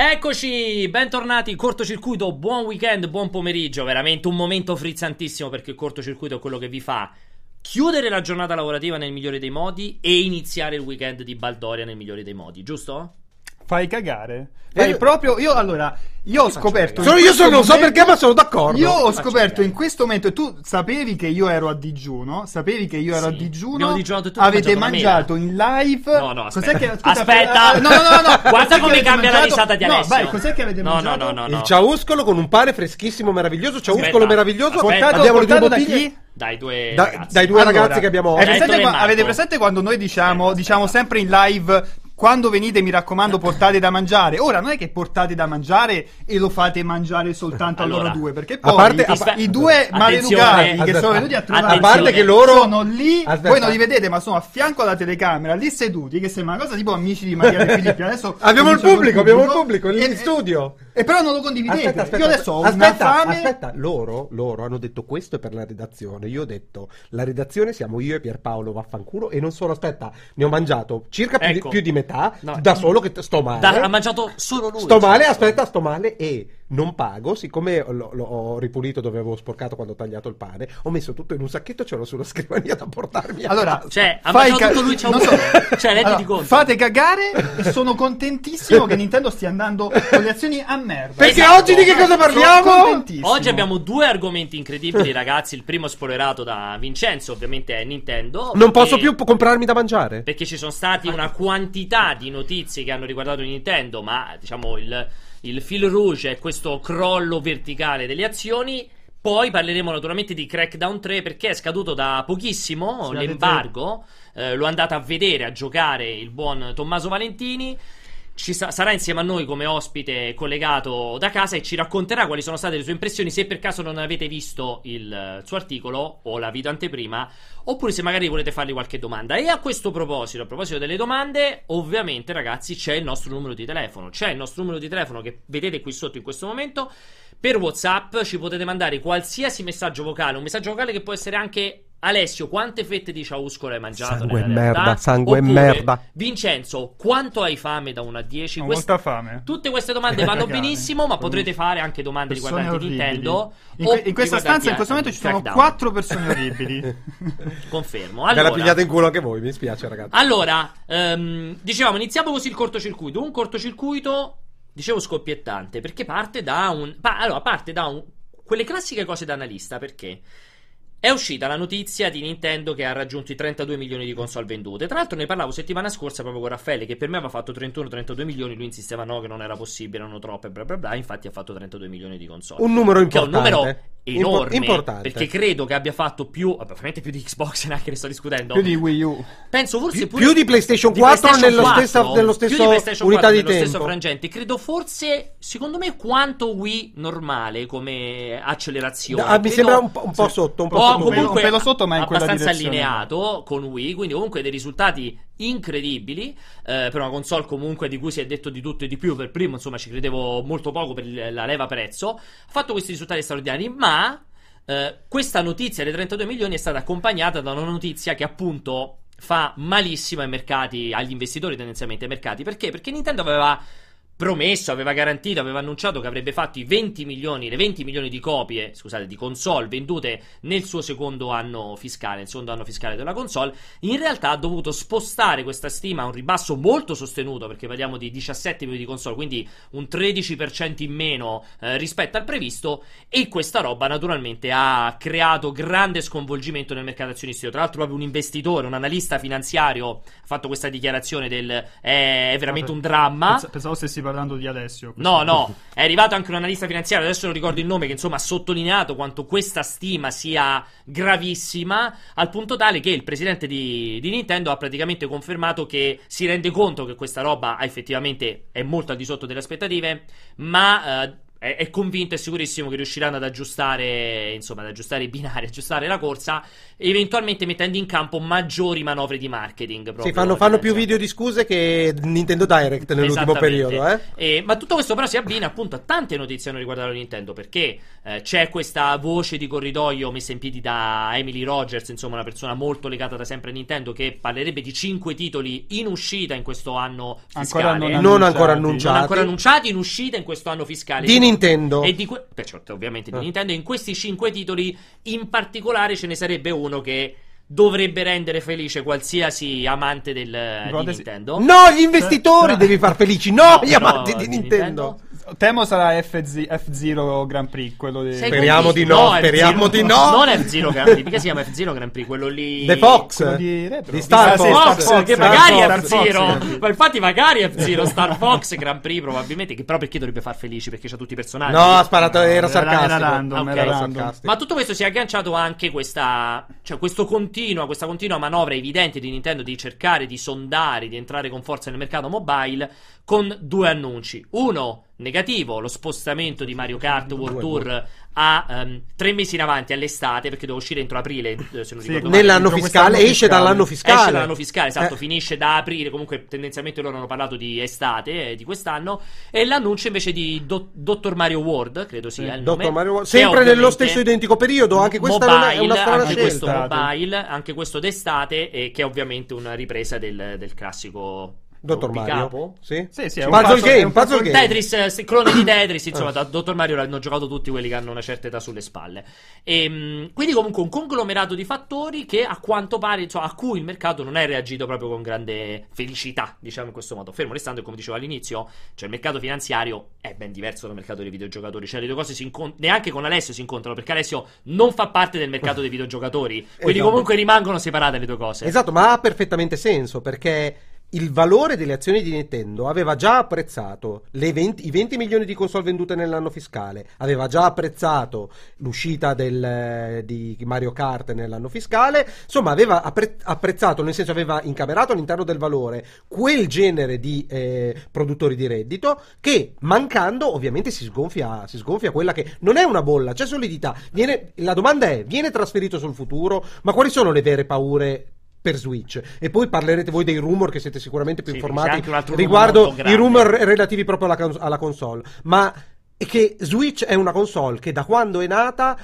Eccoci, bentornati, cortocircuito, buon weekend, buon pomeriggio, veramente un momento frizzantissimo perché il cortocircuito è quello che vi fa chiudere la giornata lavorativa nel migliore dei modi e iniziare il weekend di Baldoria nel migliore dei modi, giusto? Fai cagare. Fai proprio. Io allora. Io ho scoperto. Sono io sono, non so perché, ma sono d'accordo. Io ho scoperto in questo momento. Tu sapevi che io ero a digiuno? Sapevi che io ero Sì. a digiuno? Avete mangiato mangiato in live. No, no, Cos'è aspetta. che, scusa, Aspetta. eh, no, no, no, no. Guarda come cambia la risata di No, Alessio. vai, cos'è che avete No, mangiato? no, no, no. Il ciauscolo con un pane freschissimo, meraviglioso. Ciauscolo Aspetta. meraviglioso. Aspetta. Abbiamo Portato da chi? Dai due Da- ragazzi. dai due Allora, ragazzi che abbiamo avete oggi. Presente, avete presente quando noi diciamo, Aspetta, diciamo aspetta. sempre in live quando venite mi raccomando portate da mangiare ora non è che portate da mangiare e lo fate mangiare soltanto a Allora, loro due perché a poi parte- i, a pa- i due maleducati che sono venuti a trovare A parte che loro sono lì Aspetta. voi non li vedete ma sono a fianco alla telecamera lì seduti che sembra una cosa tipo amici di Maria De Filippi adesso Abbiamo il cominciamo pubblico, abbiamo il pubblico lì E- in studio. e però non lo condividete Aspetta, aspetta, io adesso ho aspetta, una fame aspetta, loro, loro hanno detto questo è per la redazione. Io ho detto la redazione siamo io e Pierpaolo vaffanculo e non solo, aspetta, ne ho mangiato circa più, Ecco. di, più di metà No. da solo che sto male. Da- ha mangiato solo lui. Sto male, cioè. aspetta, sto male e non pago, siccome l'ho, l'ho ripulito dove avevo sporcato quando ho tagliato il pane, ho messo tutto in un sacchetto e ce l'ho sulla scrivania da portarmi a Allora, casa. Cioè, ha fai mangiato tutto lui, c'ha un- so. Cioè, Allora, conto. Fate cagare e sono contentissimo che Nintendo stia andando con le azioni a merda. Perché Esatto. oggi di che cosa parliamo? Oggi abbiamo due argomenti incredibili, ragazzi. Il primo spoilerato da Vincenzo, ovviamente è Nintendo. Non posso più comprarmi da mangiare. Perché ci sono stati una quantità di notizie che hanno riguardato Nintendo, ma diciamo il, il fil rouge è questo crollo verticale delle azioni. Poi parleremo naturalmente di Crackdown 3 perché è scaduto da pochissimo Sì, l'embargo. Eh, è andato a vedere, a giocare il buon Tommaso Valentini. Ci sa- sarà insieme a noi come ospite collegato da casa e ci racconterà quali sono state le sue impressioni se per caso non avete visto il eh, suo articolo o la video anteprima oppure se magari volete fargli qualche domanda. E a questo proposito, a proposito delle domande, ovviamente ragazzi c'è il nostro numero di telefono, c'è il nostro numero di telefono che vedete qui sotto in questo momento. Per WhatsApp ci potete mandare qualsiasi messaggio vocale, un messaggio vocale che può essere anche Alessio, quante fette di ciauscolo hai mangiato? Sangue nella e merda, realtà? sangue e Oppure, merda. Vincenzo, quanto hai fame da 1 a 10? Ho Queste- molta fame. Tutte queste domande vanno benissimo, ma potrete fare anche domande persone riguardanti orribili. Nintendo. In, que- in questa stanza in questo momento ci sono quattro persone orribili. Confermo. Ve la Allora, pigliate in culo anche voi, mi spiace ragazzi. allora ehm, dicevamo, iniziamo così il cortocircuito. Un cortocircuito, dicevo, scoppiettante, perché parte da un... pa- allora, parte da un... quelle classiche cose da analista, perché... È uscita la notizia di Nintendo che ha raggiunto i 32 milioni di console vendute. Tra l'altro ne parlavo settimana scorsa proprio con Raffaele che per me aveva fatto 31-32 milioni, lui insisteva no che non era possibile, erano troppe, bla bla bla, infatti ha fatto 32 milioni di console. Un numero che è un importante. numero enorme, importante. perché credo che abbia fatto più, ovviamente più di Xbox, neanche ne sto discutendo. Più di Wii U. Penso forse Più- pure più di PlayStation di 4 PlayStation nello 4, stessa- nello più di stesso PlayStation unità 4 di nello stesso tempo. frangente. Credo forse, secondo me, quanto Wii normale come accelerazione. Ah, mi Credo- sembra un po', un po' sotto, un po' o sotto. comunque un pelo sotto, ma in quella abbastanza allineato con Wii, quindi comunque dei risultati incredibili eh, per una console comunque di cui si è detto di tutto e di più per primo, insomma ci credevo molto poco per la leva prezzo, ha fatto questi risultati straordinari, ma eh, questa notizia dei 32 milioni è stata accompagnata da una notizia che appunto fa malissimo ai mercati, agli investitori tendenzialmente ai mercati, perché? Perché Nintendo aveva promesso, aveva garantito, aveva annunciato che avrebbe fatto i 20 milioni, le 20 milioni di copie, scusate, di console vendute nel suo secondo anno fiscale, nel secondo anno fiscale della console. In realtà ha dovuto spostare questa stima a un ribasso molto sostenuto, perché parliamo di 17 milioni di console, quindi un 13% in meno eh, rispetto al previsto. E questa roba naturalmente ha creato grande sconvolgimento nel mercato azionistico. Tra l'altro, proprio un investitore, un analista finanziario ha fatto questa dichiarazione del è, è veramente un dramma. Pens- Pensavo stessi parlando di Alessio. No, no, è arrivato anche un analista finanziario, adesso non ricordo il nome, che insomma ha sottolineato quanto questa stima sia gravissima, al punto tale che il presidente di, di Nintendo ha praticamente confermato che si rende conto che questa roba effettivamente è molto al di sotto delle aspettative, ma eh, è, è convinto e sicurissimo che riusciranno ad aggiustare, insomma, ad aggiustare i binari, aggiustare la corsa, eventualmente mettendo in campo maggiori manovre di marketing. Sì, proprio, fanno, fanno più video di scuse che Nintendo Direct nell'ultimo periodo, eh? Eh, ma tutto questo però si abbina appunto a tante notizie non riguardanti Nintendo perché eh, c'è questa voce di corridoio messa in piedi da Emily Rogers, insomma una persona molto legata da sempre a Nintendo che parlerebbe di 5 titoli in uscita in questo anno Ancora fiscale. non Non ancora annunciati. annunciati. Non ancora annunciati in uscita in questo anno fiscale. Di Nintendo. E di que- beh, certo, ovviamente di Ah. Nintendo. In questi cinque titoli, in particolare, ce ne sarebbe uno che dovrebbe rendere felice qualsiasi amante del, di Nintendo. No, gli investitori Però- devi far felici, no, gli però amanti di Nintendo. Temo sarà FZ F0 Grand Prix, quello di... Speriamo di no, F-Zero. speriamo di no. Non F-Zero Grand Prix, mica si chiama F-Zero Grand Prix, quello lì. The Fox di Retro. di Star Fox, Fox, Star che Fox, magari è Fox, F-Zero. sì. Ma infatti, magari è F-Zero. Star Fox Grand Prix, probabilmente. Che però perché dovrebbe far felici? Perché c'ha tutti i personaggi. No, ha sparato, era sarcastico. era random, Ok. era sarcastico. Ma tutto questo si è agganciato anche questa, cioè questo continua, questa continua manovra evidente di Nintendo di cercare di sondare, di entrare con forza nel mercato mobile con due annunci. Uno negativo, lo spostamento di Mario Kart World Tour a ehm, tre mesi in avanti all'estate, perché doveva uscire entro aprile, eh, se non Sì, ricordo male. Nell'anno fiscale, esce fiscale. dall'anno fiscale. Esce dall'anno fiscale, esatto, Eh. finisce da aprile, comunque tendenzialmente loro hanno parlato di estate eh, di quest'anno e l'annuncio invece di Do- Dottor Mario World, credo sia il nome. Dottor Mario World. Sempre nello stesso identico periodo, anche questa non è- una strana anche questo mobile, anche questo d'estate, e che è ovviamente una ripresa del, del classico Dottor Mario. rompicapo. Sì. Sì, sì, è un Puzzle puzzle- game, puzzle puzzle game. Tetris, eh, clone di Tetris, insomma, da Dottor Mario l'hanno giocato tutti quelli che hanno una certa età sulle spalle. E, quindi, comunque, un conglomerato di fattori che a quanto pare, insomma, a cui il mercato non è reagito proprio con grande felicità, diciamo in questo modo. Fermo restando, che, come dicevo all'inizio, cioè il mercato finanziario è ben diverso dal mercato dei videogiocatori. Cioè, le due cose si incontrano, neanche con Alessio si incontrano, perché Alessio non fa parte del mercato dei videogiocatori. Quindi, Esatto. comunque, rimangono separate le due cose. Esatto, ma ha perfettamente senso perché il valore delle azioni di Nintendo aveva già apprezzato le 20 i 20 milioni di console vendute nell'anno fiscale, aveva già apprezzato l'uscita del, eh, di Mario Kart nell'anno fiscale, insomma aveva appre- apprezzato, nel senso aveva incamerato all'interno del valore quel genere di eh, produttori di reddito che mancando ovviamente si sgonfia, si sgonfia quella che non è una bolla, c'è solidità. Viene- la domanda è, viene trasferito sul futuro, ma quali sono le vere paure? Per Switch e poi parlerete voi dei rumor che siete sicuramente più Sì, informati riguardo i rumor relativi proprio alla, cons- alla console. Ma è che Switch è una console che da quando è nata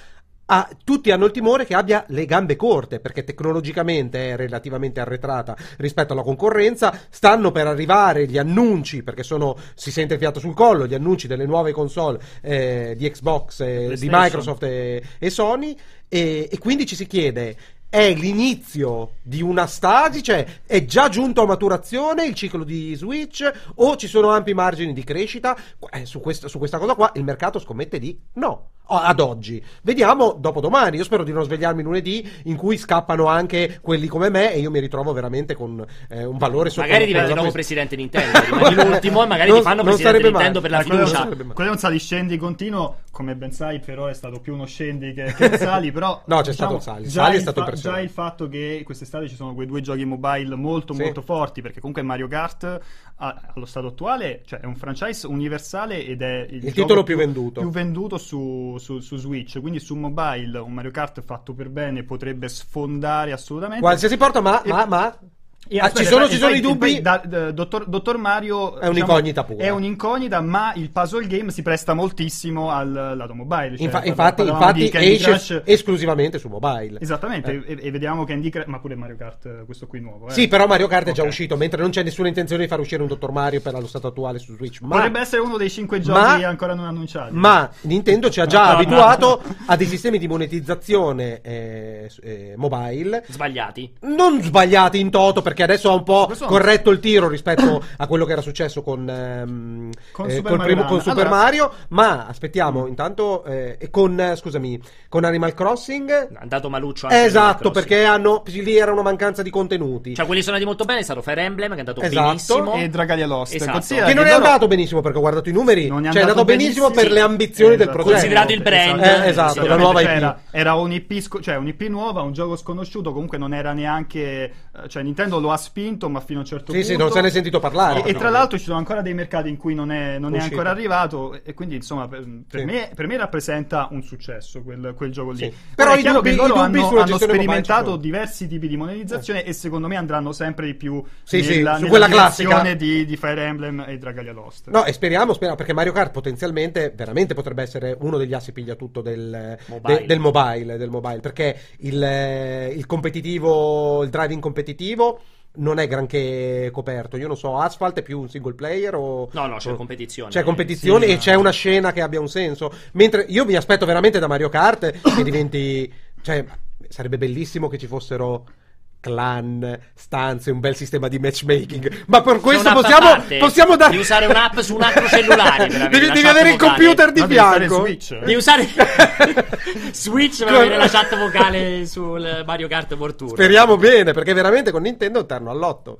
ha- tutti hanno il timore che abbia le gambe corte perché tecnologicamente è relativamente arretrata rispetto alla concorrenza. Stanno per arrivare gli annunci perché sono, si sente il fiato sul collo. Gli annunci delle nuove console eh, di Xbox, eh, di. Microsoft e, e Sony. E, e quindi ci si chiede. È l'inizio di una stasi, cioè è già giunto a maturazione il ciclo di Switch o ci sono ampi margini di crescita? Eh, su, questo- su questa cosa qua il mercato scommette di no. Ad oggi, vediamo dopo domani. Io spero di non svegliarmi lunedì in cui scappano anche quelli come me e io mi ritrovo veramente con eh, un valore sotto Magari diventi sotto- nuovo presidente Nintendo, rimani l'ultimo e magari Non- ti fanno presidente Nintendo male. per la quello, non fiducia. quello è un saliscendi continuo, come ben sai, però è stato più uno scendi che, che sali, però No, c'è diciamo, stato Sali. Sali è stato fa-. Già il fatto che quest'estate ci sono quei due giochi mobile molto Sì. molto forti, perché comunque Mario Kart ha- allo stato attuale cioè, è un franchise universale ed è il, Il titolo più venduto. più venduto su, su- su Switch, quindi su mobile un Mario Kart fatto per bene potrebbe sfondare assolutamente. Qualsiasi porta, ma, E- ma, ma Ah, aspetta, ci sono, ci sono i dubbi? da- da- dottor, Dottor Mario diciamo, È un'incognita pura. È un'incognita, ma il puzzle game si presta moltissimo al lato mobile. Cioè, Infa- infatti, infatti esce Crush. esclusivamente su mobile. Esattamente, Eh. e, e vediamo Candy Crush, ma pure Mario Kart, eh, questo qui nuovo. eh. Sì, però Mario Kart è già uscito, mentre non c'è nessuna intenzione di far uscire un Dottor Mario per allo stato attuale su Switch. Ma, Potrebbe essere uno dei cinque giochi Ma- ancora non annunciati. ma Nintendo ci ha già No, abituato no. a dei sistemi di monetizzazione eh, eh, mobile Sbagliati. non sbagliati in toto perché adesso ha un po' Questo- corretto il tiro rispetto a quello che era successo con, ehm, Con eh, Super col Mario primo- con Super Allora- Mario ma aspettiamo intanto eh, e con eh, scusami con Animal Crossing È andato maluccio anche esatto perché hanno lì era una mancanza di contenuti Cioè, quelli sono andati molto bene. È stato Fire Emblem, che è andato Esatto. benissimo. E Dragalia Lost. Esatto. Considera che non è loro- andato benissimo perché ho guardato i numeri Non cioè è andato benissimo, per le ambizioni del Esatto. progetto Considerato il brand. Eh, esatto, Sì, la nuova IP Era, era un IP, sco- cioè un IP nuova, un gioco sconosciuto. Comunque non era neanche. eh, Cioè, Nintendo lo ha spinto, ma fino a un certo Sì, punto. sì, non se ne è sentito parlare. E, e No, tra no. l'altro ci sono ancora dei mercati in cui non è, non è ancora arrivato, e quindi insomma per, per Sì. me, per me rappresenta un successo quel, quel gioco lì. Sì. Però Però è i chiaro dubbi- che i loro dubbi hanno, hanno sperimentato diversi tipi di monetizzazione e secondo me andranno sempre di più Sì, sì, nella, su nella classica. di, di Fire Emblem e Dragalia Lost. No, e speriamo, speriamo, perché Mario Kart potenzialmente veramente potrebbe essere uno degli assi piglia tutto del Mobile. de- del mobile, del mobile, perché il, eh, il competitivo, il driving competitivo non è granché coperto. Io non so, Asphalt è più un single player o... No, no, c'è o- competizione. C'è competizione Sì, e ma- c'è una scena che abbia un senso. Mentre io mi aspetto veramente da Mario Kart che diventi... Cioè, sarebbe bellissimo che ci fossero clan, stanze, un bel sistema di matchmaking. Ma per questo possiamo, possiamo dare... di usare un'app su un altro cellulare per avere devi, devi avere il computer di No, devi fianco. Switch. Devi usare Switch per avere la chat vocale sul Mario Kart World Tour. Speriamo bene, perché veramente con Nintendo è terno all'otto.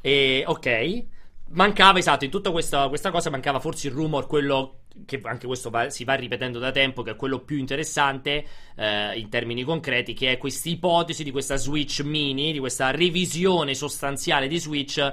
E ok. Mancava, esatto, in tutta questa, questa cosa mancava forse il rumor, quello che anche questo va- si va ripetendo da tempo, che è quello più interessante eh, in termini concreti, che è questa ipotesi di questa Switch mini, di questa revisione sostanziale di Switch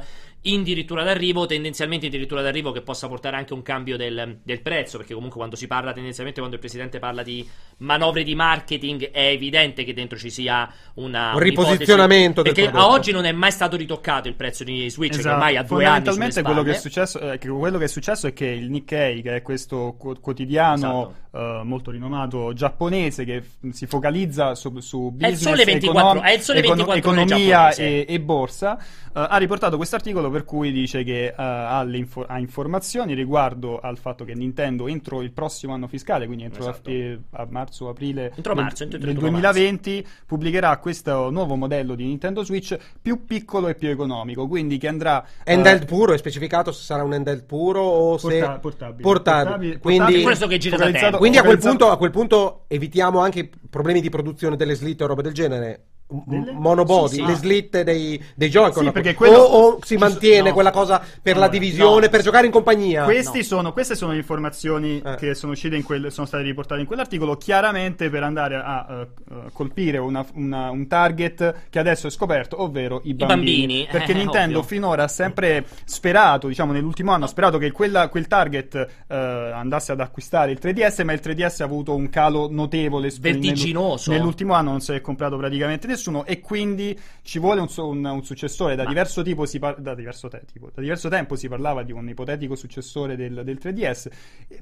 addirittura d'arrivo, tendenzialmente addirittura d'arrivo che possa portare anche un cambio del, del prezzo, perché comunque quando si parla tendenzialmente, quando il presidente parla di manovre di marketing, è evidente che dentro ci sia una Un riposizionamento del perché a prodotto. oggi non è mai stato ritoccato il prezzo di Switch, che Esatto. ormai ha due anni Fondamentalmente quello che, è spalle. successo, eh, che quello che è successo è che il Nikkei, che è questo quo- quotidiano Esatto. eh, molto rinomato giapponese che f- si focalizza su, su È il business, sole 24 econom- è il sole econo- 24 ore economia e, e borsa, eh, ha riportato questo articolo per cui dice che eh, ha, le info- ha informazioni riguardo al fatto che Nintendo entro il prossimo anno fiscale, quindi entro Esatto. a marzo o aprile Entro del, marzo, del 31 2020 pubblicherà questo nuovo modello di Nintendo Switch più piccolo e più economico, quindi che andrà Handheld puro, è specificato se sarà un handheld puro o se... Porta- portabile. Portabile. Portabile- Quindi, Questo che gira da tempo. quindi a quel, punto, a quel punto evitiamo anche problemi di produzione delle slitte o robe del genere. Delle? Monobody, Sì, sì. le slitte dei, dei Joy-Con Sì, perché o, quello- o si mantiene no. quella cosa per la Allora, divisione, no. per giocare in compagnia. Questi no. sono, queste sono le informazioni Eh. che sono uscite in quel, sono state riportate in quell'articolo, chiaramente per andare a eh, eh, colpire una- una- un target che adesso è scoperto, ovvero i bambini. bambini, Perché eh, Nintendo ovvio. finora ha sempre sperato, diciamo nell'ultimo anno, ha sperato che quella- quel target eh, andasse ad acquistare il 3DS, ma il 3DS ha avuto un calo notevole. Vertiginoso. nell'u- Nell'ultimo anno non si è comprato praticamente nessuno e quindi ci vuole un, un- un successore. Da Ma- diverso tipo si par- da diverso te- tipo, da diverso tempo si parlava di un ipotetico successore del, del 3DS.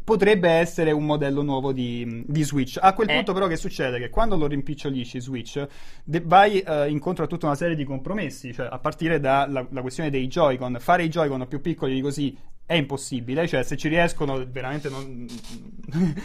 Potrebbe essere un modello nuovo di, di Switch. A quel Eh. punto, però, che succede? Che quando lo rimpicciolisci Switch, de- vai eh, incontro a tutta una serie di compromessi, cioè a partire dalla la questione dei Joy-Con. Fare i Joy-Con più piccoli di così è impossibile, cioè se ci riescono veramente non...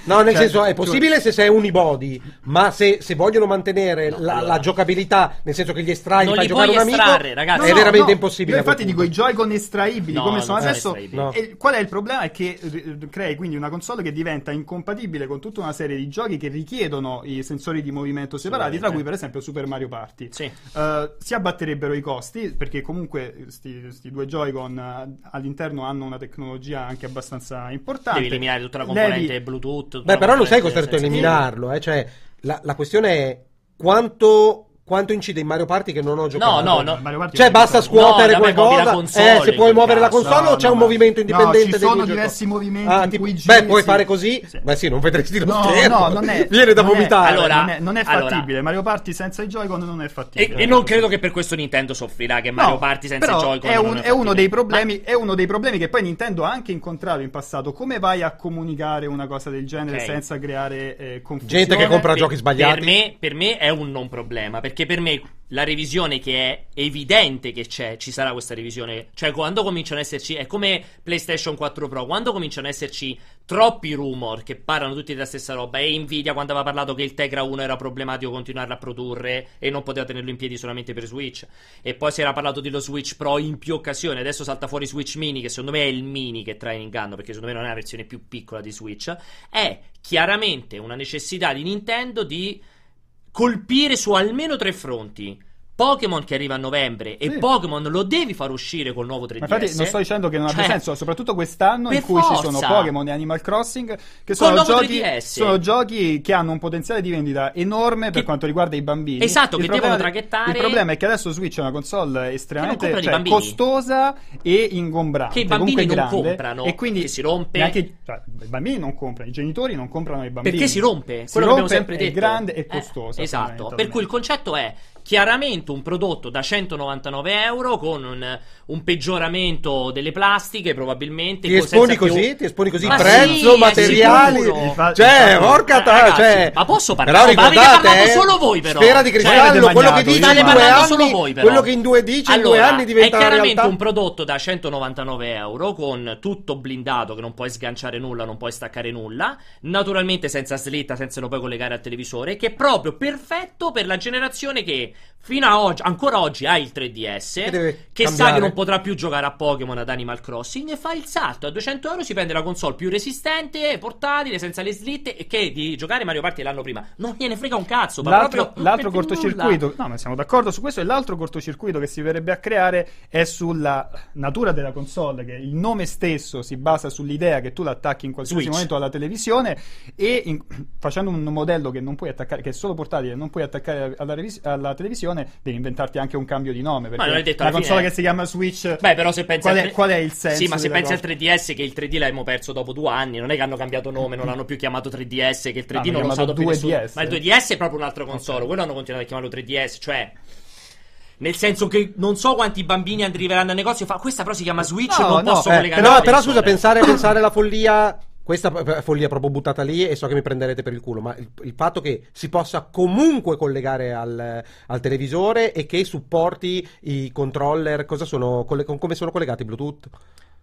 No, nel Cioè, senso è cioè- possibile se sei unibody, ma se, se vogliono mantenere No, la, allora. la giocabilità, nel senso che gli estrai Non fai li giocare puoi un amico, estrarre, ragazzi. è No, veramente no, impossibile. Io infatti dico i Joy-Con estraibili No, come sono adesso. No. E qual è il problema? È che eh, crei quindi una console che diventa incompatibile con tutta una serie di giochi che richiedono i sensori di movimento separati, tra cui per esempio Super Mario Party. Sì. Eh, si abbatterebbero i costi perché comunque questi due Joy-Con eh, all'interno hanno una tecnologia anche abbastanza importante. Devi eliminare tutta la componente Levi- Bluetooth. Beh, però non sei costretto a eliminarlo, eh, cioè la, la questione è quanto, quanto incide in Mario Party che non ho giocato. no, no. Mario Party Cioè, è basta scuotere No, la qualcosa. console, eh, se puoi muovere la caso. console o No, c'è no, un movimento no, indipendente ci dei sono diversi movimenti Ah, in tipo- cui Beh, puoi sì. fare così? Sì. Beh, sì, non vedresti lo No, schermo. no, non è, Viene da non è- vomitare. Allora, non è, non è allora- fattibile. Mario Party senza i Joy-Con non è E, fattibile. e non credo che per questo Nintendo soffrirà che Mario No, Party senza però i Joy-Con è, non un- è fattibile. uno dei problemi, Ma- è uno dei problemi che poi Nintendo ha anche incontrato in passato. Come vai a comunicare una cosa del genere senza creare eh, confusione? Gente che compra giochi sbagliati. Per me, per me è un non problema. Perché per me la revisione che è evidente che c'è, ci sarà questa revisione. Cioè, quando cominciano ad esserci. È come PlayStation 4 Pro. Quando cominciano ad esserci troppi rumor che parlano tutti della stessa roba. E Nvidia, quando aveva parlato che il Tegra 1 era problematico continuarlo a produrre e non poteva tenerlo in piedi solamente per Switch. E poi si era parlato dello Switch Pro in più occasioni. Adesso salta fuori Switch Mini, che secondo me è il mini che trae in inganno. Perché secondo me non è la versione più piccola di Switch. È chiaramente una necessità di Nintendo di colpire su almeno tre fronti. Pokémon che arriva a novembre e Sì. Pokémon lo devi far uscire col nuovo 3DS. Ma infatti non sto dicendo che non abbia Cioè, senso, soprattutto quest'anno in per cui ci sono forza. Pokémon e Animal Crossing, che sono giochi, 3DS. sono giochi che hanno un potenziale di vendita enorme per Che- quanto riguarda i bambini. Esatto, Il che devono traghettare- Il problema è che adesso Switch è una console estremamente cioè, costosa e ingombrante. Che i bambini non grande, comprano, e quindi si rompe. neanche- cioè, I bambini non comprano, i genitori non comprano i bambini. Perché si rompe, Si quello che abbiamo rompe, sempre è detto. grande e Eh, costosa. esatto, fondamentalmente. per cui il concetto è chiaramente un prodotto da 199 euro con un, un peggioramento delle plastiche probabilmente. Ti esponi senza più- così? Ti esponi così? Ma prezzo, sì, materiali. Infatti- Cioè, porca Ragazzi, cioè. ma posso Però parlare? Ma avete parlato eh, solo voi, però. Sfera di Cioè, cristallo, avete quello che dici in due anni, solo voi, però. quello che in due dici in due Allora, anni diventa è chiaramente realtà. un prodotto da 199 euro con tutto blindato che non puoi sganciare nulla, non puoi staccare nulla, naturalmente senza slitta, senza lo puoi collegare al televisore, che è proprio perfetto per la generazione che fino a oggi, ancora oggi ha il 3DS, Che che sa che non potrà più giocare a Pokémon ad Animal Crossing e fa il salto a 200 euro si prende la console più resistente, portatile, senza le slitte e che di giocare Mario Party l'anno prima non gliene frega un cazzo, L'altro, proprio l'altro cortocircuito, nulla. no, ma siamo d'accordo su questo. E l'altro cortocircuito che si verrebbe a creare è sulla natura della console, che il nome stesso si basa sull'idea che tu l'attacchi in qualsiasi Switch. momento alla televisione e in- facendo un modello che non puoi attaccare, che è solo portatile, non puoi attaccare alla, alla televisione, devi inventarti anche un cambio di nome. Perché non hai detto una alla fine- console che si chiama Switch. Beh, però se pensi qual, al è, tre- qual è il senso? Sì, ma se pensi al cosa? 3DS che il 3D l'abbiamo perso dopo due anni, non è che hanno cambiato nome, non l'hanno più chiamato 3DS, che il 3D hanno non lo usato più nessuno. 2DS. Ma il 2DS è proprio un'altra console, quello hanno continuato a chiamarlo 3DS, cioè nel senso che non so quanti bambini arriveranno al negozio e fa questa però si chiama Switch, No, non no, posso Eh, collegare no, al però televisore. scusa, pensare, pensare alla follia. Questa è follia proprio buttata lì e so che mi prenderete per il culo, ma il, il fatto che si possa comunque collegare al, al televisore e che supporti i controller, cosa sono, con- come sono collegati Bluetooth?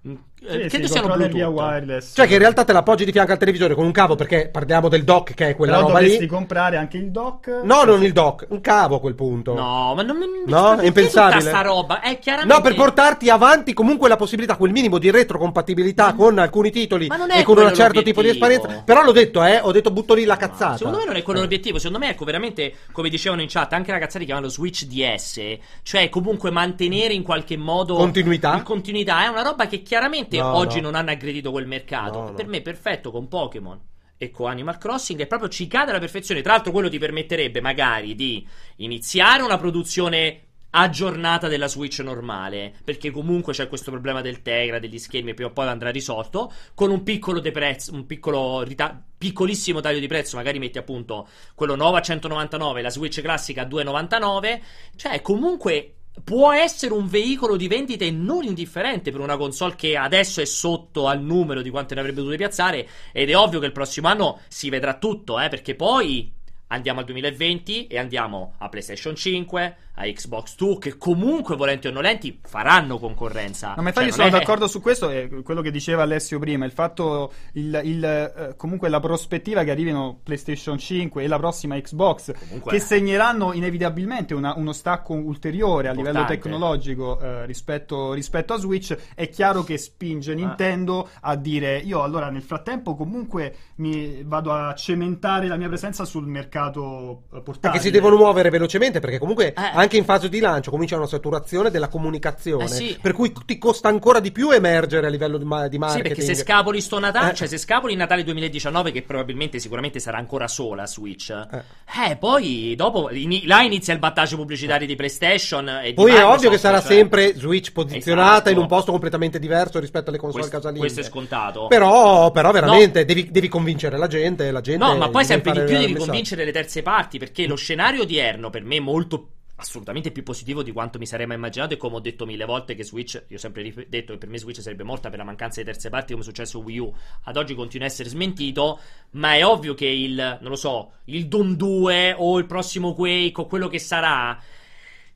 Mm, Sì, eh, sì, credo siano controller via Bluetooth. wireless. Cioè che in realtà te l'appoggi di fianco al televisore con un cavo perché parliamo del dock che è quella Però roba dovresti lì. comprare anche il dock. No, non il dock, un cavo a quel punto. No, ma non No, perché è impensabile. tutta sta roba è chiaramente No, per portarti avanti comunque la possibilità, quel minimo di retrocompatibilità con alcuni titoli e con un certo tipo di esperienza. Però l'ho detto, eh, ho detto butto lì la No, cazzata. Secondo me non è quello Eh. l'obiettivo. Secondo me, ecco, veramente, come dicevano in chat, anche ragazzati chiamano Switch DS, cioè comunque mantenere in qualche modo Continuità? in continuità è una roba che chiaramente No, oggi no. non hanno aggredito quel mercato. No. Per me è perfetto con Pokémon. E con Animal Crossing è proprio ci cade alla perfezione. Tra l'altro, quello ti permetterebbe magari di iniziare una produzione aggiornata della Switch normale. Perché comunque c'è questo problema del Tegra, degli schermi, e prima o poi andrà risolto. Con un piccolo deprezzo, un piccolo rita- piccolissimo taglio di prezzo. Magari metti appunto quello nuovo a 199, la Switch classica a 299. Cioè, comunque. Può essere un veicolo di vendite non indifferente per una console che adesso è sotto al numero di quante ne avrebbe dovute piazzare. Ed è ovvio che il prossimo anno si vedrà tutto, eh, perché poi andiamo al 2020 e andiamo a PlayStation 5, a Xbox 2, che comunque, volenti o nolenti, faranno concorrenza. No, ma infatti Cioè, sono è- d'accordo su questo, è quello che diceva Alessio prima, il fatto, il, il, eh, comunque la prospettiva che arrivino PlayStation 5 e la prossima Xbox, Comunque- che segneranno inevitabilmente una- uno stacco ulteriore a livello Importante. tecnologico eh, rispetto, rispetto a Switch, è chiaro che spinge Ah. Nintendo a dire io allora nel frattempo comunque mi vado a cementare la mia presenza sul mercato eh, portatile. Perché si devono muovere velocemente, perché comunque Eh. anche in fase di lancio comincia una saturazione della comunicazione. Eh sì. Per cui ti costa ancora di più emergere a livello di, ma- di Sì, marketing. perché se scapoli sto Natale, Eh. cioè se scapoli il Natale 2019, che probabilmente sicuramente sarà ancora sola Switch, eh, Eh. poi dopo ini- là inizia il battaggio pubblicitario di PlayStation. E di Poi è Microsoft, ovvio che sarà cioè- sempre Switch posizionata Esatto. in un posto completamente diverso rispetto alle console Questo, casalinghe. questo è scontato. Però, però veramente devi, devi convincere la gente. La gente No, ma poi sempre di più devi messaggio. convincere le terze parti, perché lo scenario odierno per me è molto assolutamente più positivo di quanto mi sarei mai immaginato e come ho detto mille volte che Switch, io ho sempre rip- detto che per me Switch sarebbe morta per la mancanza di terze parti come è successo Wii U, ad oggi continua a essere smentito, ma è ovvio che il, non lo so, il Doom 2 o il prossimo Quake o quello che sarà...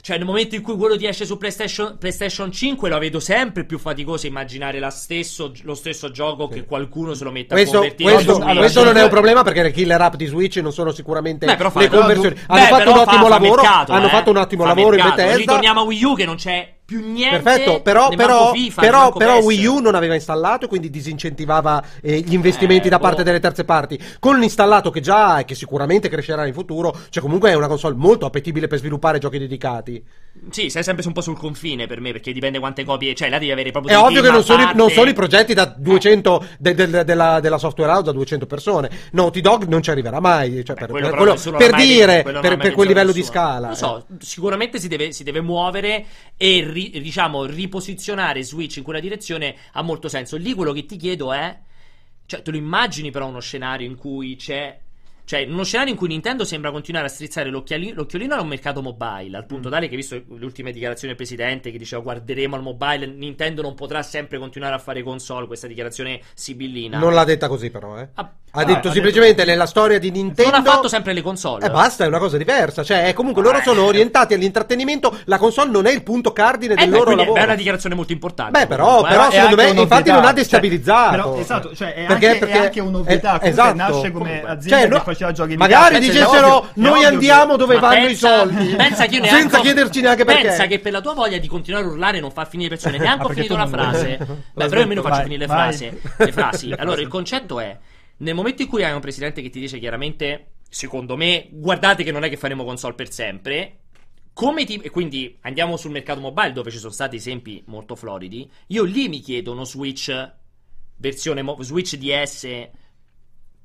Cioè, nel momento in cui quello ti esce su PlayStation, PlayStation 5, lo vedo sempre più faticoso immaginare la stesso- lo stesso gioco che qualcuno se lo metta a Questo, convertire questo- Switch. questo non è un problema perché le killer app di Switch non sono sicuramente Beh, però fa- le però conversioni. du- hanno beh, fatto però un ottimo fa- fa lavoro. mercato, hanno eh. fatto un ottimo Fa lavoro in mercato. Bethesda. Ritorniamo a Wii U che non c'è più niente. Perfetto, però, però, FIFA, però, però. Wii U non aveva installato e quindi disincentivava eh, gli investimenti Eh, da boh. parte delle terze parti. Con l'installato che già ha e che sicuramente crescerà in futuro, cioè comunque è una console molto appetibile per sviluppare giochi dedicati. Sì, sei sempre un po' sul confine per me, perché dipende quante copie. Cioè, là devi avere proprio È ovvio che non sono, i- parte. non sono i progetti da 200 de- de- della, della software house da 200 persone. Naughty Dog non ci arriverà mai. Cioè, per, quello per, quello- per dire, quello per, per quel livello di nessuno. scala. Non so, sicuramente si deve, si deve muovere e ri- diciamo riposizionare Switch in quella direzione ha molto senso. Lì quello che ti chiedo è, cioè, te lo immagini però uno scenario in cui c'è cioè, in uno scenario in cui Nintendo sembra continuare a strizzare l'occhiolino a un mercato mobile, al punto tale che, visto le ultime dichiarazioni del presidente che diceva guarderemo al mobile, Nintendo non potrà sempre continuare a fare console, questa dichiarazione sibillina. Non l'ha detta così, però. Eh. Ah, Ha ah, detto ha semplicemente nella storia di Nintendo. non ha fatto sempre le console. E basta, è una cosa diversa. Cioè, è comunque loro Eh. sono orientati all'intrattenimento. La console non è il punto cardine Eh, del beh, loro lavoro. È una dichiarazione molto importante. Beh, però, eh. però è secondo me, infatti, non ha destabilizzato. Cioè, però, esatto, cioè, è Perché- anche, perché- è anche un'ovvietà. eh, Comunque esatto. nasce come Comunque. azienda Cioè, che no, faceva giochi magari Pensa- è dicessero è noi andiamo dove vanno pensa- i soldi pensa che io senza neanche ho- chiederci neanche perché Pensa che per la tua voglia di continuare a urlare non fa finire le persone. Neanche Ah, ho finito la frase. Beh, però io almeno detto, faccio finire le vai. frasi. Le frasi. Allora, il concetto è: nel momento in cui hai un presidente che ti dice chiaramente, secondo me, guardate che non è che faremo console per sempre. Come ti... e quindi andiamo sul mercato mobile dove ci sono stati esempi molto floridi. Io lì mi chiedo uno Switch versione mo- Switch DS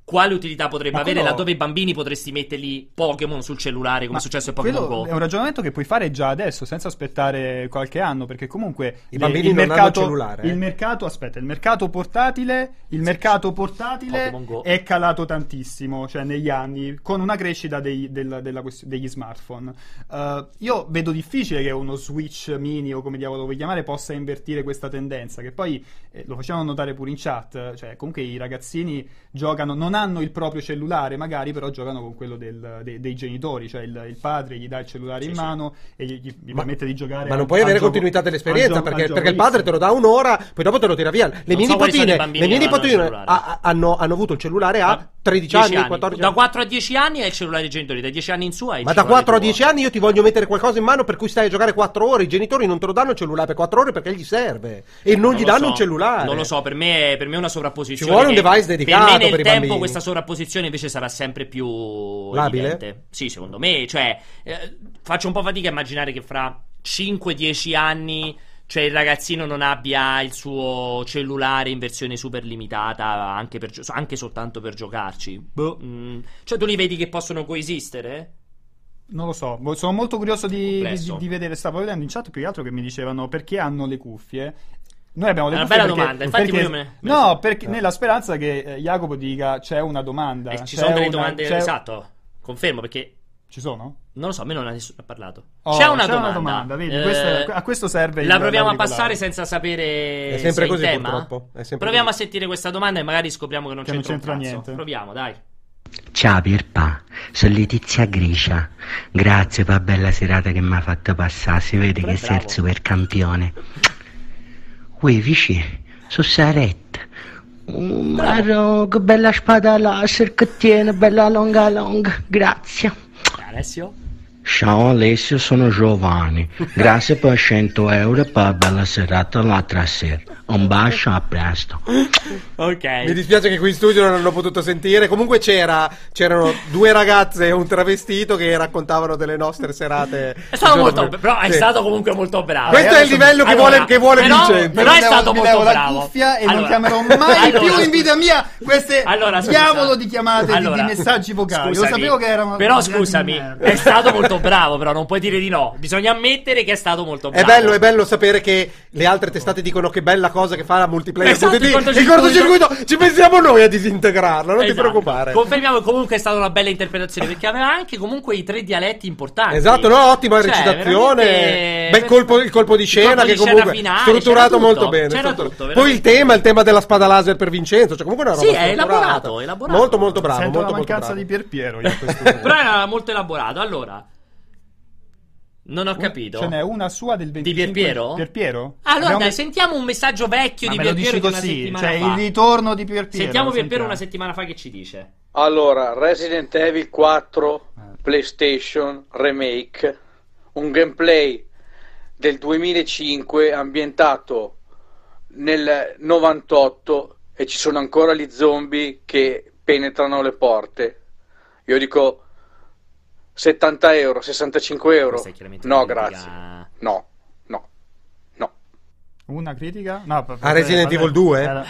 quale utilità potrebbe Ma avere quello- laddove i bambini potresti metterli Pokémon sul cellulare come Ma è successo a Pokémon Go. è un ragionamento che puoi fare già adesso, senza aspettare qualche anno, perché comunque I le- bambini il non hanno mercato, il cellulare, eh. il mercato, aspetta, il mercato portatile, il mercato portatile è calato tantissimo, cioè negli anni, con una crescita dei- della- della quest- degli smartphone. Uh, io vedo difficile che uno Switch mini o come diavolo lo vuoi chiamare possa invertire questa tendenza, che poi eh, lo facevano notare pure in chat, cioè comunque i ragazzini giocano, non hanno il proprio cellulare magari, però giocano con quello del- dei, dei genitori, cioè il, il padre gli dà il cellulare in sì. mano e gli, gli- gli Ma- permette di giocare. Ma non puoi avere gioco- continuità dell'esperienza gioco- perché, perché il padre te lo dà un'ora, poi dopo te lo tira via. Le Non mie nipotine, bambini le mie hanno il nipotine cellulare. ha- ha- hanno, hanno avuto il cellulare a Da 13 10 anni, 14 Da anni. 4 a 10 anni è il cellulare dei genitori, da 10 anni in su è il Ma da cellulare 4 a tuo. 10 anni io ti voglio mettere qualcosa in mano per cui stai a giocare 4 ore. I genitori non te lo danno il cellulare per 4 ore perché gli serve. E non, gli lo danno so, un cellulare. Non lo so, per me, è- per me è una sovrapposizione. Ci vuole un device dedicato Per me nel per i tempo bambini. Questa sovrapposizione invece sarà sempre più Labile? evidente. Sì, secondo me, cioè, eh, faccio un po' fatica a immaginare che fra 5-10 anni cioè il ragazzino non abbia il suo cellulare in versione super limitata anche, per anche soltanto per giocarci. Boh, mm. Cioè tu li vedi che possono coesistere? Non lo so, sono molto curioso di, di, di vedere. Stavo vedendo in chat più che altro che mi dicevano perché hanno le cuffie. Noi abbiamo le È una bella perché- domanda, infatti perché- io me- No, so- perché eh. nella speranza che eh, Jacopo dica c'è una domanda. Eh, ci c'è sono delle una- domande, c'è- esatto, confermo perché Ci sono? non lo so, a me non ha nessuno ha parlato. Oh, c'è una c'è domanda. una domanda, vedi, Eh, a questo serve La proviamo a passare senza sapere. È sempre se così, tema? purtroppo. È sempre Proviamo così. a sentire questa domanda e magari scopriamo che non Che non c'entra, un c'entra cazzo. niente. Proviamo, dai. Ciao Pierpa, sono Letizia Gricia. Grazie per la bella serata che mi ha fatto passare. Si vede Però che sei il super campione. Ui, vicino, su Saretta. Mm, Maro, che bella spada laser che tiene, bella longa longa. Grazie. Alessio? Ciao Alessio, sono Giovanni. Grazie per 100 euro per la bella serata l'altra sera. Un bacio, a presto. Ok. Mi dispiace che qui in studio non hanno potuto sentire. Comunque c'era, c'erano due ragazze e un travestito che raccontavano delle nostre serate. È stato molto prima. però è Sì. stato comunque molto bravo. Questo è il livello che Allora, vuole, che vuole però, Vincenzo. Però è stato mi molto bravo. cuffia e non Allora- chiamerò mai Allora, più in vita mia queste Allora, diavolo di chiamate di- Allora, di, messaggi vocali. scusami, Lo sapevo che erano Però di scusami, è stato molto bravo, però non puoi dire di no. Bisogna ammettere che è stato molto È bravo. bello, è bello sapere che le altre testate dicono che bella cosa che fa la multiplayer. Esatto, il il cortocircuito. cortocircuito ci pensiamo noi a disintegrarlo, non ti Esatto. preoccupare. Confermiamo che comunque è stata una bella interpretazione perché aveva anche comunque i tre dialetti importanti. Esatto, no, ottima Cioè, recitazione. veramente- Bel colpo, il colpo di scena colpo che di scena comunque finale, strutturato molto bene. strutturato. tutto, Poi il tema, il tema della spada laser per Vincenzo, cioè comunque una roba Sì, è elaborato, elaborato. Molto molto bravo, Sento molto la molto mancanza bravo. di Pierpiero io questo. Però era molto elaborato. Allora, non ho capito. Ce n'è una sua del 25 Di Pierpiero? Pierpiero? Allora, Abbiamo- dai, sentiamo un messaggio vecchio Ma di Pierpiero di una così, settimana cioè fa. il ritorno di Pierpiero. Sentiamo Pierpiero sentiamo. una settimana fa che ci dice. Allora, Resident Evil 4 Eh. PlayStation Remake, un gameplay del 2005 ambientato nel 98 e ci sono ancora gli zombie che penetrano le porte. Io dico 70 euro, 65 euro. No, una critica- grazie. No, no, no. Una critica? No, per- A Resident vabbè, Evil 2? era-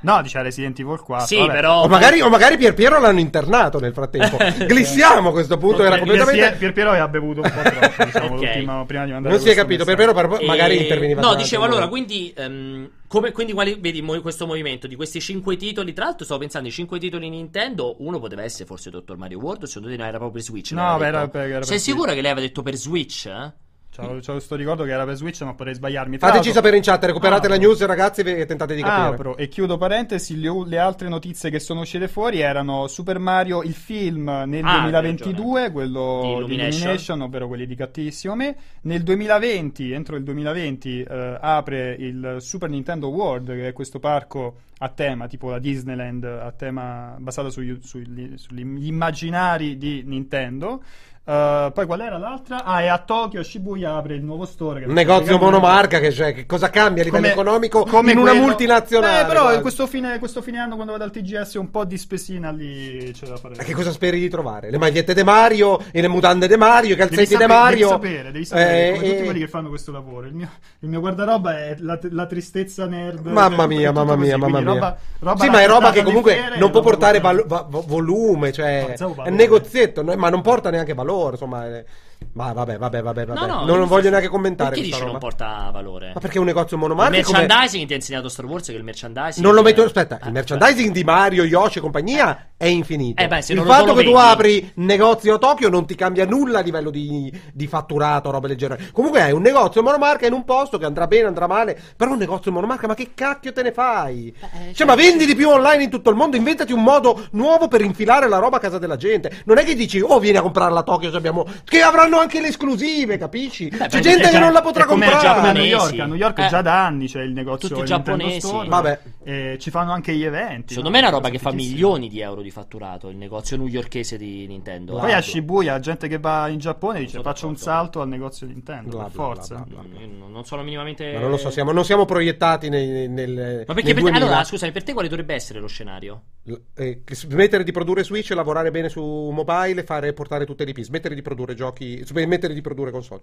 No, dice Resident Evil 4. Sì, vabbè. però... O magari, o magari Pier Piero l'hanno internato nel frattempo. Glissiamo a questo punto, era completamente... Pier Piero aveva bevuto un po' troppo, diciamo, Ok. l'ultimo- prima di mandare Non si è capito, Pier. Piero per- magari E- interveniva. No, dicevo allora, quindi, ehm, come, quindi quali, vedi mo- questo movimento di questi cinque titoli? Tra l'altro, stavo pensando, i cinque titoli Nintendo, uno poteva essere forse Dottor Mario World, secondo te no, era proprio per Switch? No, era era per Sei sicura che lei aveva detto per Switch? Eh? C'ho, c'ho questo ricordo che era per Switch, ma potrei sbagliarmi. Tra Fateci sapere in chat, recuperate Ah, la news ragazzi e tentate di capire. Apro e chiudo parentesi, le, le altre notizie che sono uscite fuori erano Super Mario, il film nel Ah, 2022, quello Di Illumination. Illumination, ovvero quelli di Cattivissimo Me. Nel 2020, entro il 2020, eh, apre il Super Nintendo World, che è questo parco a tema, tipo la Disneyland, a tema basato sugli, sugli- sugli immaginari di Nintendo. Eh, poi qual era l'altra? Ah, e a Tokyo, Shibuya apre il nuovo store. Un negozio monomarca che, cioè, che cosa cambia a livello come- economico come in una quello- multinazionale? Eh, però questo fine, questo fine anno quando vado al TGS un po' di spesina lì c'è da fare. Ma che cosa speri di trovare? Le magliette de Mario, e le mutande de Mario, i calzetti sapere, de Mario. devi sapere, devi sapere, Eh, come tutti eh, quelli che fanno questo lavoro. Il mio, il mio guardaroba è la, la tristezza nerd. Mamma cioè, mia, è mamma così, mia, mamma quindi mia. Roba, roba sì, ma è roba che comunque non può portare volume, cioè è negozietto, ma non porta neanche valore, insomma. Eh. Ma vabbè, vabbè, vabbè, vabbè. No, no, non io voglio so- neanche commentare Perché dici non roba. porta valore? Ma perché è un negozio Il monomarca come- merchandising ti ha insegnato Star Wars che il merchandising Non lo metto, aspetta, Ah, il merchandising di Mario, Yoshi e compagnia è infinito. Eh beh, se il non fatto che tu apri negozio a Tokyo non ti cambia nulla a livello di, di fatturato, roba del genere. Comunque è un negozio monomarca in un posto che andrà bene, andrà male, però un negozio monomarca, ma che cacchio te ne fai? Eh, cioè, cioè, ma vendi di più online in tutto il mondo, inventati un modo nuovo per infilare la roba a casa della gente. Non è che dici, oh, vieni a comprarla a Tokyo, se abbiamo... che avranno anche le esclusive, capisci? C'è perché gente che non la potrà comprare. a New. York. A New York Eh. già da anni c'è il negozio Tutti giapponesi. Store. Vabbè. E ci fanno anche gli eventi. Secondo no? me è una roba che fa milioni di euro di fatturato, il negozio newyorkese di Nintendo. Poi a Shibuya, gente che va in Giappone dice sono faccio un salto al negozio Nintendo, Bla, per bla, forza. bla, non- non sono minimamente... Ma non lo so, siamo, non siamo proiettati nei, nel, Ma perché nel per te, 2000. allora, scusami, per te quale dovrebbe essere lo scenario? L- eh, smettere di produrre Switch, lavorare bene su mobile, fare portare tutte le IP, smettere di produrre giochi, smettere di produrre console.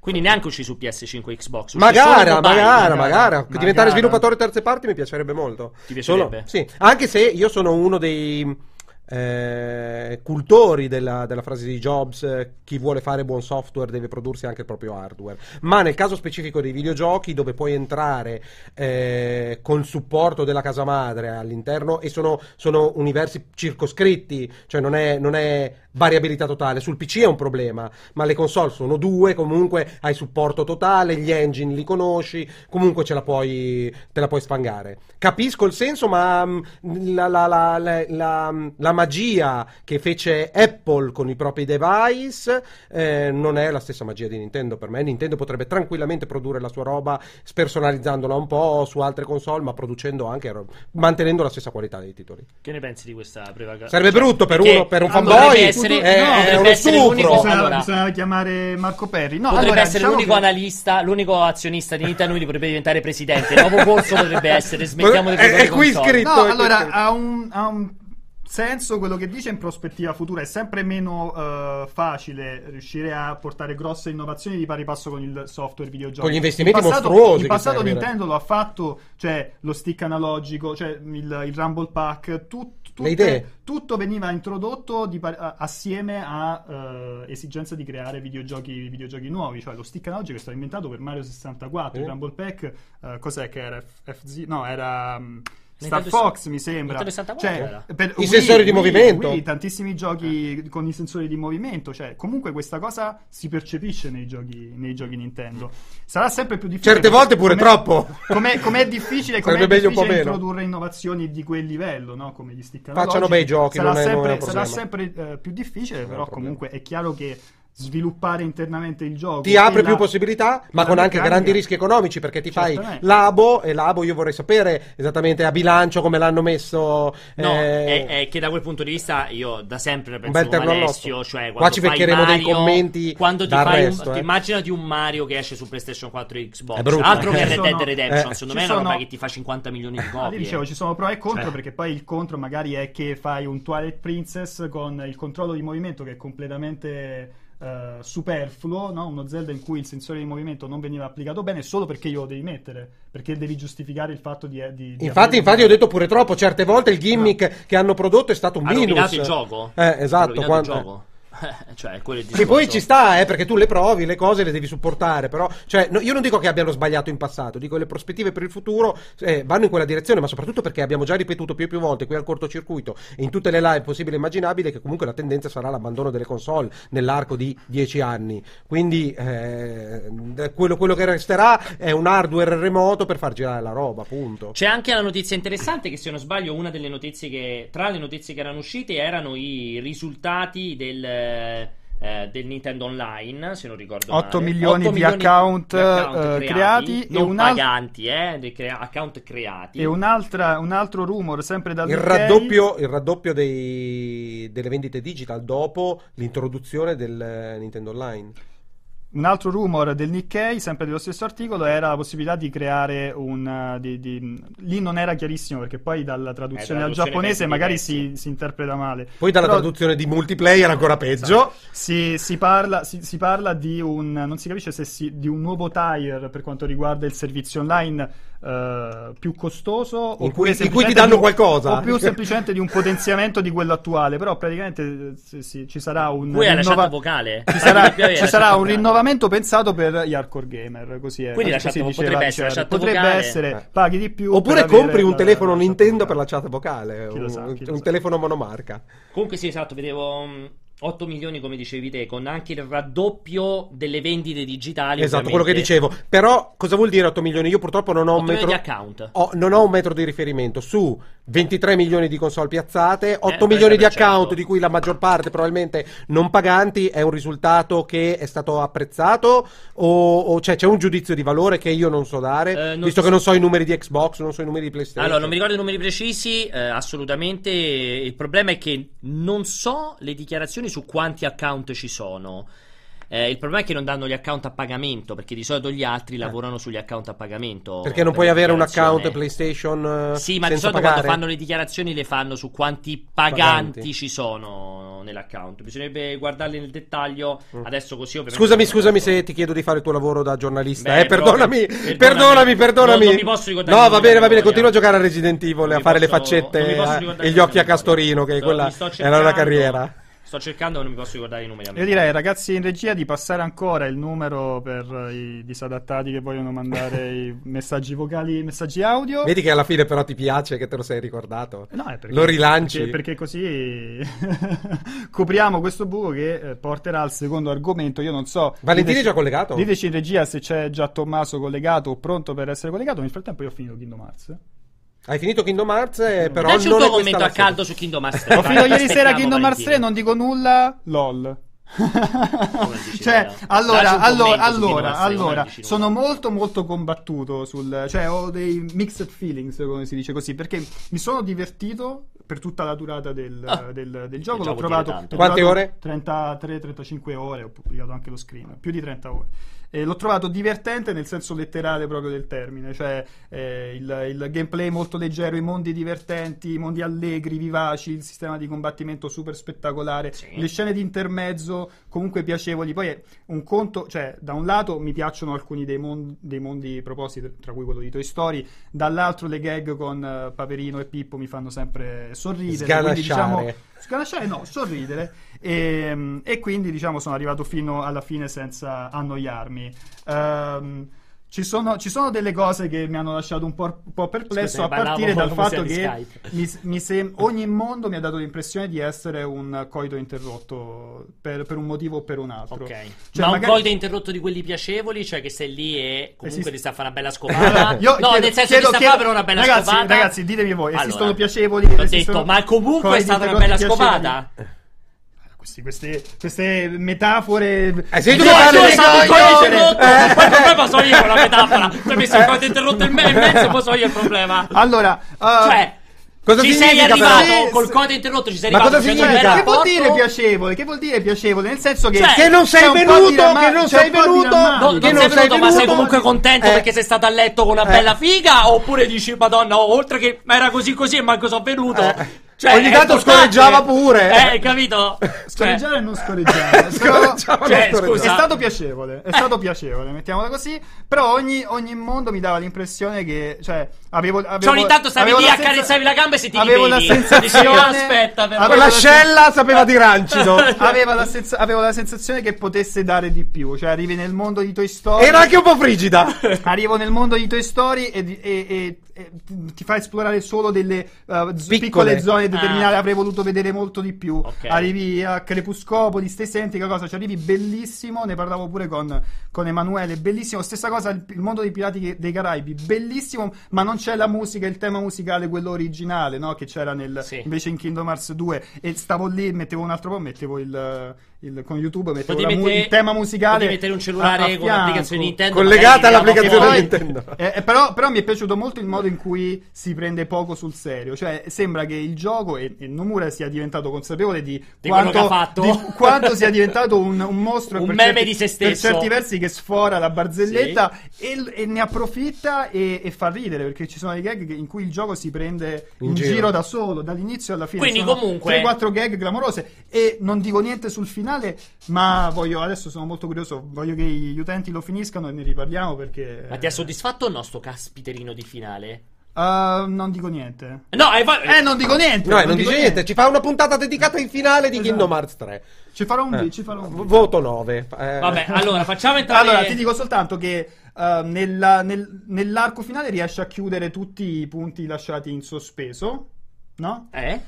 Quindi neanche uscì su PS5 Xbox. uscì Magari, solo mobile. magari, magari, magari. magari. Diventare sviluppatore terze parti mi piacerebbe molto. Ti piacerebbe? Solo- sì, anche se io sono uno dei eh, cultori della, della frase di Jobs, eh, chi vuole fare buon software deve prodursi anche il proprio hardware. Ma nel caso specifico dei videogiochi, dove puoi entrare eh, col supporto della casa madre all'interno, e sono, sono universi circoscritti, cioè non è, non è variabilità totale. Sul PC è un problema, ma le console sono due, comunque hai supporto totale, gli engine li conosci, comunque ce la puoi, te la puoi spangare. Capisco il senso, ma mm, la, la- la- la- la- la magia che fece Apple con i propri device eh, non è la stessa magia di Nintendo per me. Nintendo potrebbe tranquillamente produrre la sua roba spersonalizzandola un po' su altre console, ma producendo anche mantenendo la stessa qualità dei titoli. Che ne pensi di questa prevagazione? Sarebbe brutto per, uno, per un fanboy, essere- è, no, è potrebbe uno essere stupro. l'unico- Bisogna, allora- bisogna chiamare Marco Perri. No, Potrebbe allora, essere diciamo l'unico che- analista, l'unico azionista di Nintendo, quindi potrebbe diventare presidente. Il nuovo corso potrebbe essere smettiamo di È- è produrre qui console. scritto. No, è allora ha un, ha un senso quello che dice in prospettiva futura. È sempre meno eh, facile riuscire a portare grosse innovazioni di pari passo con il software videogiochi. Con gli investimenti in passato, mostruosi In passato. Nintendo lo ha fatto, cioè lo stick analogico, cioè il, il Rumble Pack, tut- tutte- tutto veniva introdotto di assieme a eh, esigenza di creare videogiochi, videogiochi nuovi. Cioè lo stick analogico è stato inventato per Mario 64, il Sì. Rumble Pack, eh, cos'è che era? FZ? No, era... mm, Star Fox mi sembra Nintendo 64 Cioè, per- I sensori di movimento. Wii, tantissimi giochi con i sensori di movimento cioè comunque questa cosa si percepisce nei giochi, nei giochi Nintendo sarà sempre più difficile Certe volte pure com'è- troppo. com'è, com'è difficile com'è difficile meno. introdurre innovazioni di quel livello no? come gli stick Facciano bei giochi, sarà sempre, sarà sempre eh, più difficile però comunque è chiaro che sviluppare internamente il gioco. Ti apre e più la- possibilità, ma la con anche grandi rischi economici perché ti fai l'abo e l'abo io vorrei sapere esattamente a bilancio come l'hanno messo. No, eh, è, è che da quel punto di vista io da sempre penso bel come terno Alessio, cioè Qua quando ci beccheremo dei commenti quando ti fai resto, un, eh. immaginati un Mario che esce su PlayStation 4 e Xbox, È brutto, altro eh. che Red Dead Redemption, eh, secondo ci me è una roba che ti fa 50 milioni di Ah, copie. io dicevo, ci sono pro e contro Cioè. perché poi il contro magari è che fai un Twilight Princess con il controllo di movimento che è completamente eh, superfluo, no? uno Zelda in cui il sensore di movimento non veniva applicato bene solo perché io lo devi mettere, perché devi giustificare il fatto di... di- di Infatti, infatti, ho detto pure troppo. Certe volte il gimmick che hanno prodotto è stato un ha minus. rovinato il gioco? Eh, Ha esatto. rovinato quando- il gioco? cioè, Che poi ci sta, eh, perché tu le provi, le cose le devi supportare, però, cioè, no, io non dico che abbiano sbagliato in passato, dico che le prospettive per il futuro eh, vanno in quella direzione, ma soprattutto perché abbiamo già ripetuto più e più volte qui al cortocircuito e in tutte le live possibili e immaginabili che comunque la tendenza sarà l'abbandono delle console nell'arco di dieci anni. Quindi eh, quello, quello che resterà è un hardware remoto per far girare la roba, appunto. C'è anche la notizia interessante che se non sbaglio una delle notizie che tra le notizie che erano uscite erano i risultati del, eh, del Nintendo Online, se non ricordo 8 male. milioni 8 di account, eh, creati e non un al- paganti, eh, crea- account creati. E un'altra- un altro rumor sempre dal Il UK, raddoppio, il raddoppio dei- delle vendite digital dopo l'introduzione del eh, Nintendo Online. Un altro rumor del Nikkei, sempre dello stesso articolo, era la possibilità di creare un... uh, di- di- Lì non era chiarissimo perché poi dalla traduzione Eh, al traduzione giapponese pezzi di magari si, si interpreta male. Poi dalla Però traduzione di multiplayer ancora peggio. Si, si parla, si, si parla di un... non si capisce se si, di un nuovo tire per quanto riguarda il servizio online eh, più costoso In cui- in cui ti danno di qualcosa. o più semplicemente di un potenziamento di quello attuale però praticamente sì, sì, ci sarà un Voi la rinnova- chat vocale? ci sarà, ci la sarà un rinnovamento pensato per gli hardcore gamer così è Quindi la chat diceva potrebbe essere la Cher. chat potrebbe vocale. essere Eh. paghi di più Oppure compri un la- telefono la Nintendo per la chat vocale, Chi lo un, sa, chi lo un sa. telefono monomarca. Comunque sì, esatto, vedevo mm, 8 milioni come dicevi te, con anche il raddoppio delle vendite digitali. Esatto, quello che ovviamente. dicevo. Però cosa vuol dire 8 milioni? Io purtroppo non ho 8 un metro ho- non ho un metro di riferimento su 23 milioni di console piazzate, 8 Eh, milioni di 30%. account, di cui la maggior parte probabilmente non paganti. È un risultato che è stato apprezzato? O, o cioè, c'è un giudizio di valore che io non so dare, Eh, non visto so- che non so i numeri di Xbox, non so i numeri di PlayStation. Allora, non mi ricordo i numeri precisi, eh, assolutamente. Il problema è che non so le dichiarazioni su quanti account ci sono. Eh, il problema è che non danno gli account a pagamento, perché di solito gli altri lavorano sugli account a pagamento. Eh. Perché non per puoi la avere un account PlayStation eh, Sì, ma di solito pagare? quando fanno le dichiarazioni le fanno su quanti paganti, Paganti. ci sono nell'account. Bisognerebbe guardarle nel dettaglio. Adesso così ovviamente. Mm. Scusami, scusami se ti chiedo di fare il tuo lavoro da giornalista. Beh, eh, perdonami, proprio- perdonami, perdonami. Non, non mi posso ricordare. No, va bene, va bene. Continua a giocare a Resident Evil a fare le posso- faccette eh, ricordare e gli occhi a Castorino, che quella era una cercando. carriera. Sto cercando, ma non mi posso ricordare i numeri. io direi ragazzi in regia di passare ancora il numero per i disadattati che vogliono mandare i messaggi vocali i messaggi audio Vedi che alla fine però ti piace che te lo sei ricordato. No, è perché- Lo rilanci. Perché, perché così copriamo questo buco che eh, porterà al secondo argomento. Io non so. Valentini è già collegato? Diteci in regia se c'è già Tommaso collegato o pronto per essere collegato. Nel frattempo io ho finito Kingdom Hearts. Hai finito Kingdom Hearts, eh, però Dacci un tuo commento a caldo su Kingdom Hearts 3. Ho finito ieri sera Kingdom Hearts 3, Valentino. non dico nulla. LOL. cioè, allora, allora, allora, Hearts 3, allora, sono molto molto combattuto sul, cioè ho dei mixed feelings, come si dice così, perché mi sono divertito per tutta la durata del, Ah, del- del gioco, l'ho gioco l'ho Quante trovato ore? 33-35 ore, ho pubblicato anche lo screen, più di 30 ore. E l'ho trovato divertente nel senso letterale proprio del termine, cioè eh, il, il gameplay molto leggero, i mondi divertenti, i mondi allegri, vivaci, il sistema di combattimento super spettacolare, Sì. le scene di intermezzo comunque piacevoli. Poi è un conto, cioè da un lato mi piacciono alcuni dei, mon- dei mondi proposti, tra cui quello di Toy Story, dall'altro le gag con eh, Paperino e Pippo mi fanno sempre sorridere. quindi, diciamo, Sganasciare. No, sorridere. E, e quindi diciamo sono arrivato fino alla fine senza annoiarmi. Ehm, ci sono, ci sono delle cose che mi hanno lasciato un po', un po' perplesso Scusa, a partire dal fatto che mi, mi sem- ogni mondo mi ha dato l'impressione di essere un coito interrotto per, per un motivo o per un altro. Ok. Cioè, ma un magari- coito interrotto di quelli piacevoli, cioè che sei lì e comunque Esiste- ti sta a fare una bella scopata. Io no, chiedo- nel senso chiedo- ti sta chiedo- per una bella ragazzi, scopata. Ragazzi, ditemi voi, esistono Allora, piacevoli? Ho esistono detto, ma comunque è stata una bella interrotti scopata. Questi- queste, queste metafore. Eh, sei tu parli di interrotto. Eh. Poi il problema sono io con la metafora. Tu hai messo il coito interrotto in me- in mezzo, poi sono io il problema. Allora, uh, Cioè, Cosa ci sei significa, arrivato però? col coito interrotto, ci sei Ma arrivato cosa facendo un significa? che vuol dire piacevole? Che vuol dire piacevole? Nel senso che. Cioè, Che non sei venuto, ramma- che non sei venuto. Che non sei venuto, ma sei comunque contento Eh. perché sei stato a letto con una Eh. bella figa? Oppure dici, madonna, oh, oltre che era così così e manco sono venuto. Eh. Cioè, Ogni tanto scorreggiava pure. Eh, capito? Scorreggiare Cioè, e non scorreggiare. Scorreggiava, cioè, non scusa. È stato piacevole, è stato piacevole, mettiamola così. Però ogni, ogni mondo mi dava l'impressione che, cioè, avevo. avevo cioè, ogni tanto stavi avevo lì, accarezzavi la gamba e se ti Avevo la sensazione. Dici, aspetta, però. avevo Quella la scella sapeva di rancido. Aveva la senza- avevo la sensazione che potesse dare di più. Cioè, arrivi nel mondo di Toy Story. Era anche un po' frigida. Arrivo nel mondo di Toy Story e, e- e- e ti fa esplorare solo delle uh, z- Piccole. piccole. zone determinate. Ah. Avrei voluto vedere molto di più. Ok. Arrivi a Crepuscopoli, stessa identica cosa. Ci arrivi bellissimo. Ne parlavo pure con, con Emanuele. Bellissimo. Stessa cosa, il, il mondo dei Pirati dei Caraibi. Bellissimo, ma non c'è la musica, il tema musicale, quello originale, no? Che c'era nel, Sì. invece in Kingdom Hearts 2. E stavo lì, mettevo un altro po', mettevo il. Il- con YouTube mettevo mu- mettere- il tema musicale mettere un cellulare a- a con l'applicazione Nintendo Collegata all'applicazione Poi- Nintendo. eh, eh, però, però mi è piaciuto molto il modo in cui si prende poco sul serio. Cioè, sembra che il gioco e, e Nomura sia diventato consapevole di, Di quello quanto, che ha fatto. di quanto sia diventato un, un mostro Un per meme certi- di se Per stesso. certi versi che sfora la barzelletta e, e ne approfitta e, e fa ridere perché ci sono dei gag in cui il gioco si prende In in, giro. giro. da solo, dall'inizio alla fine. Quindi Sono comunque- 3-4 gag clamorose e non dico niente sul finale, ma voglio adesso sono molto curioso, voglio che gli utenti lo finiscano e ne riparliamo perché Ma ti ha soddisfatto o no sto caspiterino di finale? Uh, non dico niente. No, hai fa- Eh, non dico niente. No, non dice niente. Ci fa una puntata dedicata in finale di Esatto. Kingdom Hearts 3. Ci farò un Eh. ci farò un. Voto 9. Eh. Vabbè, allora facciamo entrare. Allora, ti dico soltanto che uh, nella- nel- nell'arco finale riesce a chiudere tutti i punti lasciati in sospeso, no? Eh?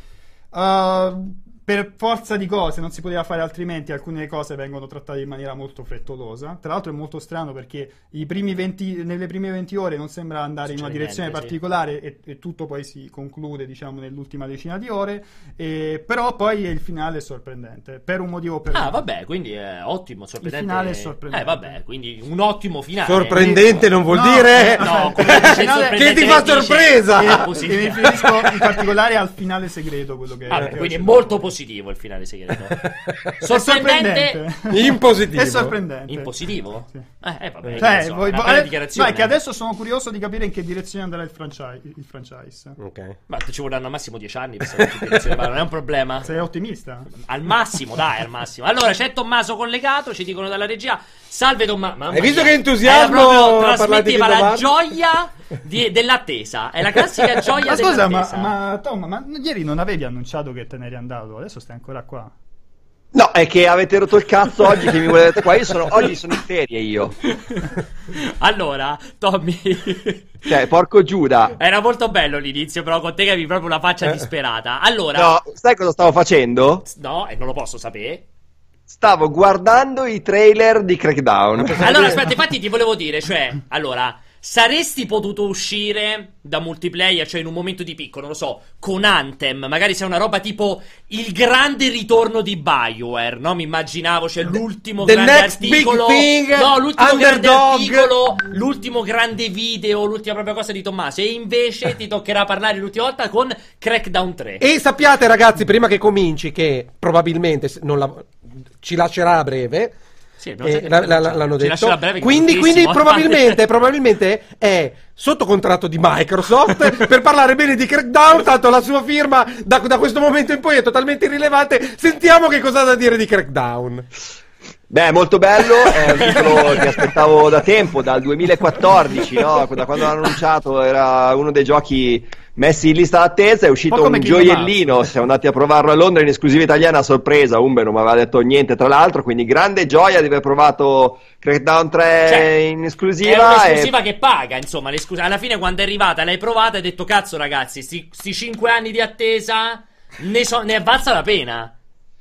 Uh, per forza di cose, non si poteva fare altrimenti, alcune cose vengono trattate in maniera molto frettolosa. Tra l'altro è molto strano perché i primi 20 nelle prime 20 ore non sembra andare in una direzione niente, sì. particolare e, e tutto poi si conclude, diciamo, nell'ultima decina di ore. E- però poi il finale è sorprendente, per un motivo o per Ah, l'altro. vabbè, quindi è ottimo, sorprendente. finale è sorprendente. Eh, vabbè, quindi un ottimo finale. Sorprendente non vuol No, dire No, il Che ti fa sorpresa! E, e positivo. mi riferisco in particolare al finale segreto, quello che Vabbè, che quindi è molto citato. Positivo il finale segreto. È Sorprendente. In positivo. È sorprendente. In positivo? Sì. Eh, eh, vabbè, Cioè, che ne so, voi- una bella eh, dichiarazione. no, è che adesso sono curioso di capire in che direzione andrà il franchise. Il franchise. Ok. Ma ci vorranno al massimo 10 anni per sapere non è un problema. Sei ottimista? Al massimo, dai, al massimo. Allora, c'è Tommaso collegato, ci dicono dalla regia. Salve Tommaso. Hai visto che entusiasmo Trasmetteva la gioia di- dell'attesa. È la classica gioia Ma scusa, ma, dell'attesa. ma Tom, ma ieri non avevi annunciato che te ne eri andato? Adesso stai ancora qua. No, è che avete rotto il cazzo oggi che mi volete qua. Io sono, oggi sono in ferie io. Allora, Tommy. Cioè, porco Giuda. Era molto bello l'inizio, però con te che avevi proprio una faccia disperata. Allora, No, sai cosa stavo facendo? no, e non lo posso sapere. Stavo guardando i trailer di Crackdown. Allora, aspetta, infatti ti volevo dire, cioè, allora, saresti potuto uscire da multiplayer, cioè in un momento di picco, non lo so, con Anthem, magari se è una roba tipo il grande ritorno di BioWare, no? Mi immaginavo, cioè l'ultimo the grande articolo, thing, no, l'ultimo grande underdog. articolo, l'ultimo grande video, l'ultima propria cosa di Tommaso, e invece ti toccherà parlare l'ultima volta con Crackdown 3. E sappiate, ragazzi, prima che cominci, che probabilmente non la- ci lascerà a breve. Sì, eh, la- la- l'hanno detto. breve, quindi, quindi probabilmente, probabilmente è sotto contratto di Microsoft per parlare bene di Crackdown. Tanto la sua firma da, da questo momento in poi è totalmente irrilevante. Sentiamo che cosa ha da dire di Crackdown. Beh, molto bello, è un titolo che aspettavo da tempo, dal 2014, no? Da quando l'hanno annunciato era uno dei giochi messi in lista d'attesa, è uscito Un gioiellino, siamo andati a provarlo a Londra in esclusiva italiana a sorpresa, Umbe non mi aveva detto niente tra l'altro, quindi grande gioia di aver provato Crackdown 3 Cioè, in È esclusiva. un'esclusiva e- che paga, insomma, alla fine quando è arrivata l'hai provata e hai detto cazzo ragazzi, sti, sti 5 anni di attesa ne, so- ne è valsa la pena.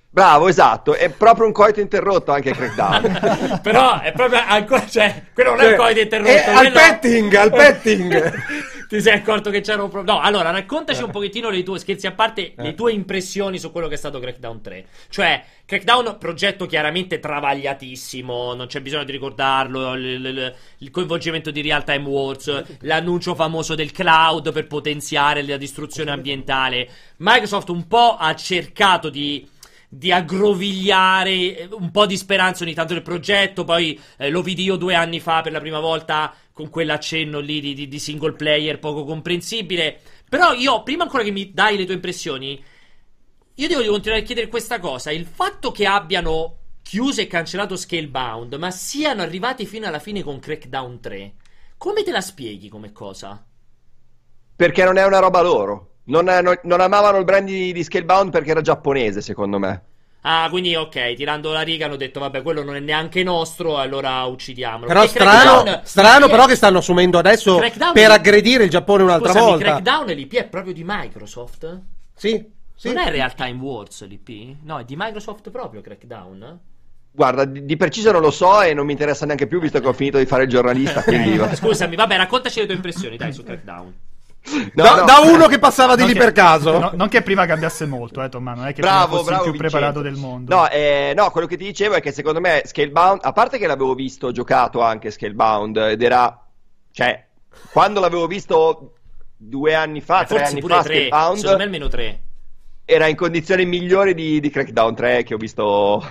Bravo, esatto, è proprio un coito interrotto anche Crackdown. Però è proprio ancora, cioè, quello non è Cioè, un coito interrotto, è al quello- petting, al petting. Ti sei accorto che c'era un problema? No, allora raccontaci Eh. un pochettino le tue, scherzi a parte, le tue impressioni su quello che è stato Crackdown 3. Cioè, Crackdown, progetto chiaramente travagliatissimo, non c'è bisogno di ricordarlo, il, il- il coinvolgimento di Real Time Wars, l'annuncio famoso del cloud per potenziare la distruzione ambientale. Microsoft un po' ha cercato di di aggrovigliare eh, un po' di speranza ogni tanto nel progetto. Poi eh, lo io due anni fa per la prima volta con quell'accenno lì di, di- di single player poco comprensibile. Però io, prima ancora che mi dai le tue impressioni, io devo continuare a chiedere questa cosa. Il fatto che abbiano chiuso e cancellato Scalebound, ma siano arrivati fino alla fine con Crackdown 3, come te la spieghi come cosa? Perché non è una roba loro. Non, non- non amavano il brand di, di Scalebound perché era giapponese, secondo me. Ah, quindi ok, tirando la riga hanno detto, vabbè, quello non è neanche nostro, allora uccidiamolo. Però Perché strano, Crackdown- strano però è- che stanno assumendo adesso Crackdown per è- aggredire il Giappone un'altra Scusami, volta. Crackdown e l'IP è proprio di Microsoft? Sì, sì. Non è Real Time Wars l'IP? No, è di Microsoft proprio Crackdown? Guarda, di, di preciso non lo so e non mi interessa neanche più visto che ho finito di fare il giornalista. Quindi... Scusami, vabbè, raccontaci le tue impressioni, dai, su Crackdown. No, da, no. da uno che passava di lì che- per caso. no- non che prima cambiasse molto, eh, Tommaso, non è che Bravo, fossi bravo, il più Vincenzo. preparato del mondo. No, eh, no, quello che ti dicevo è che secondo me Scalebound, a parte che l'avevo visto giocato anche Scalebound ed era, cioè, quando l'avevo visto due anni fa, Eh, tre forse anni pure fa, tre, Scalebound secondo me almeno tre. era in condizioni migliori di, di Crackdown 3 che ho visto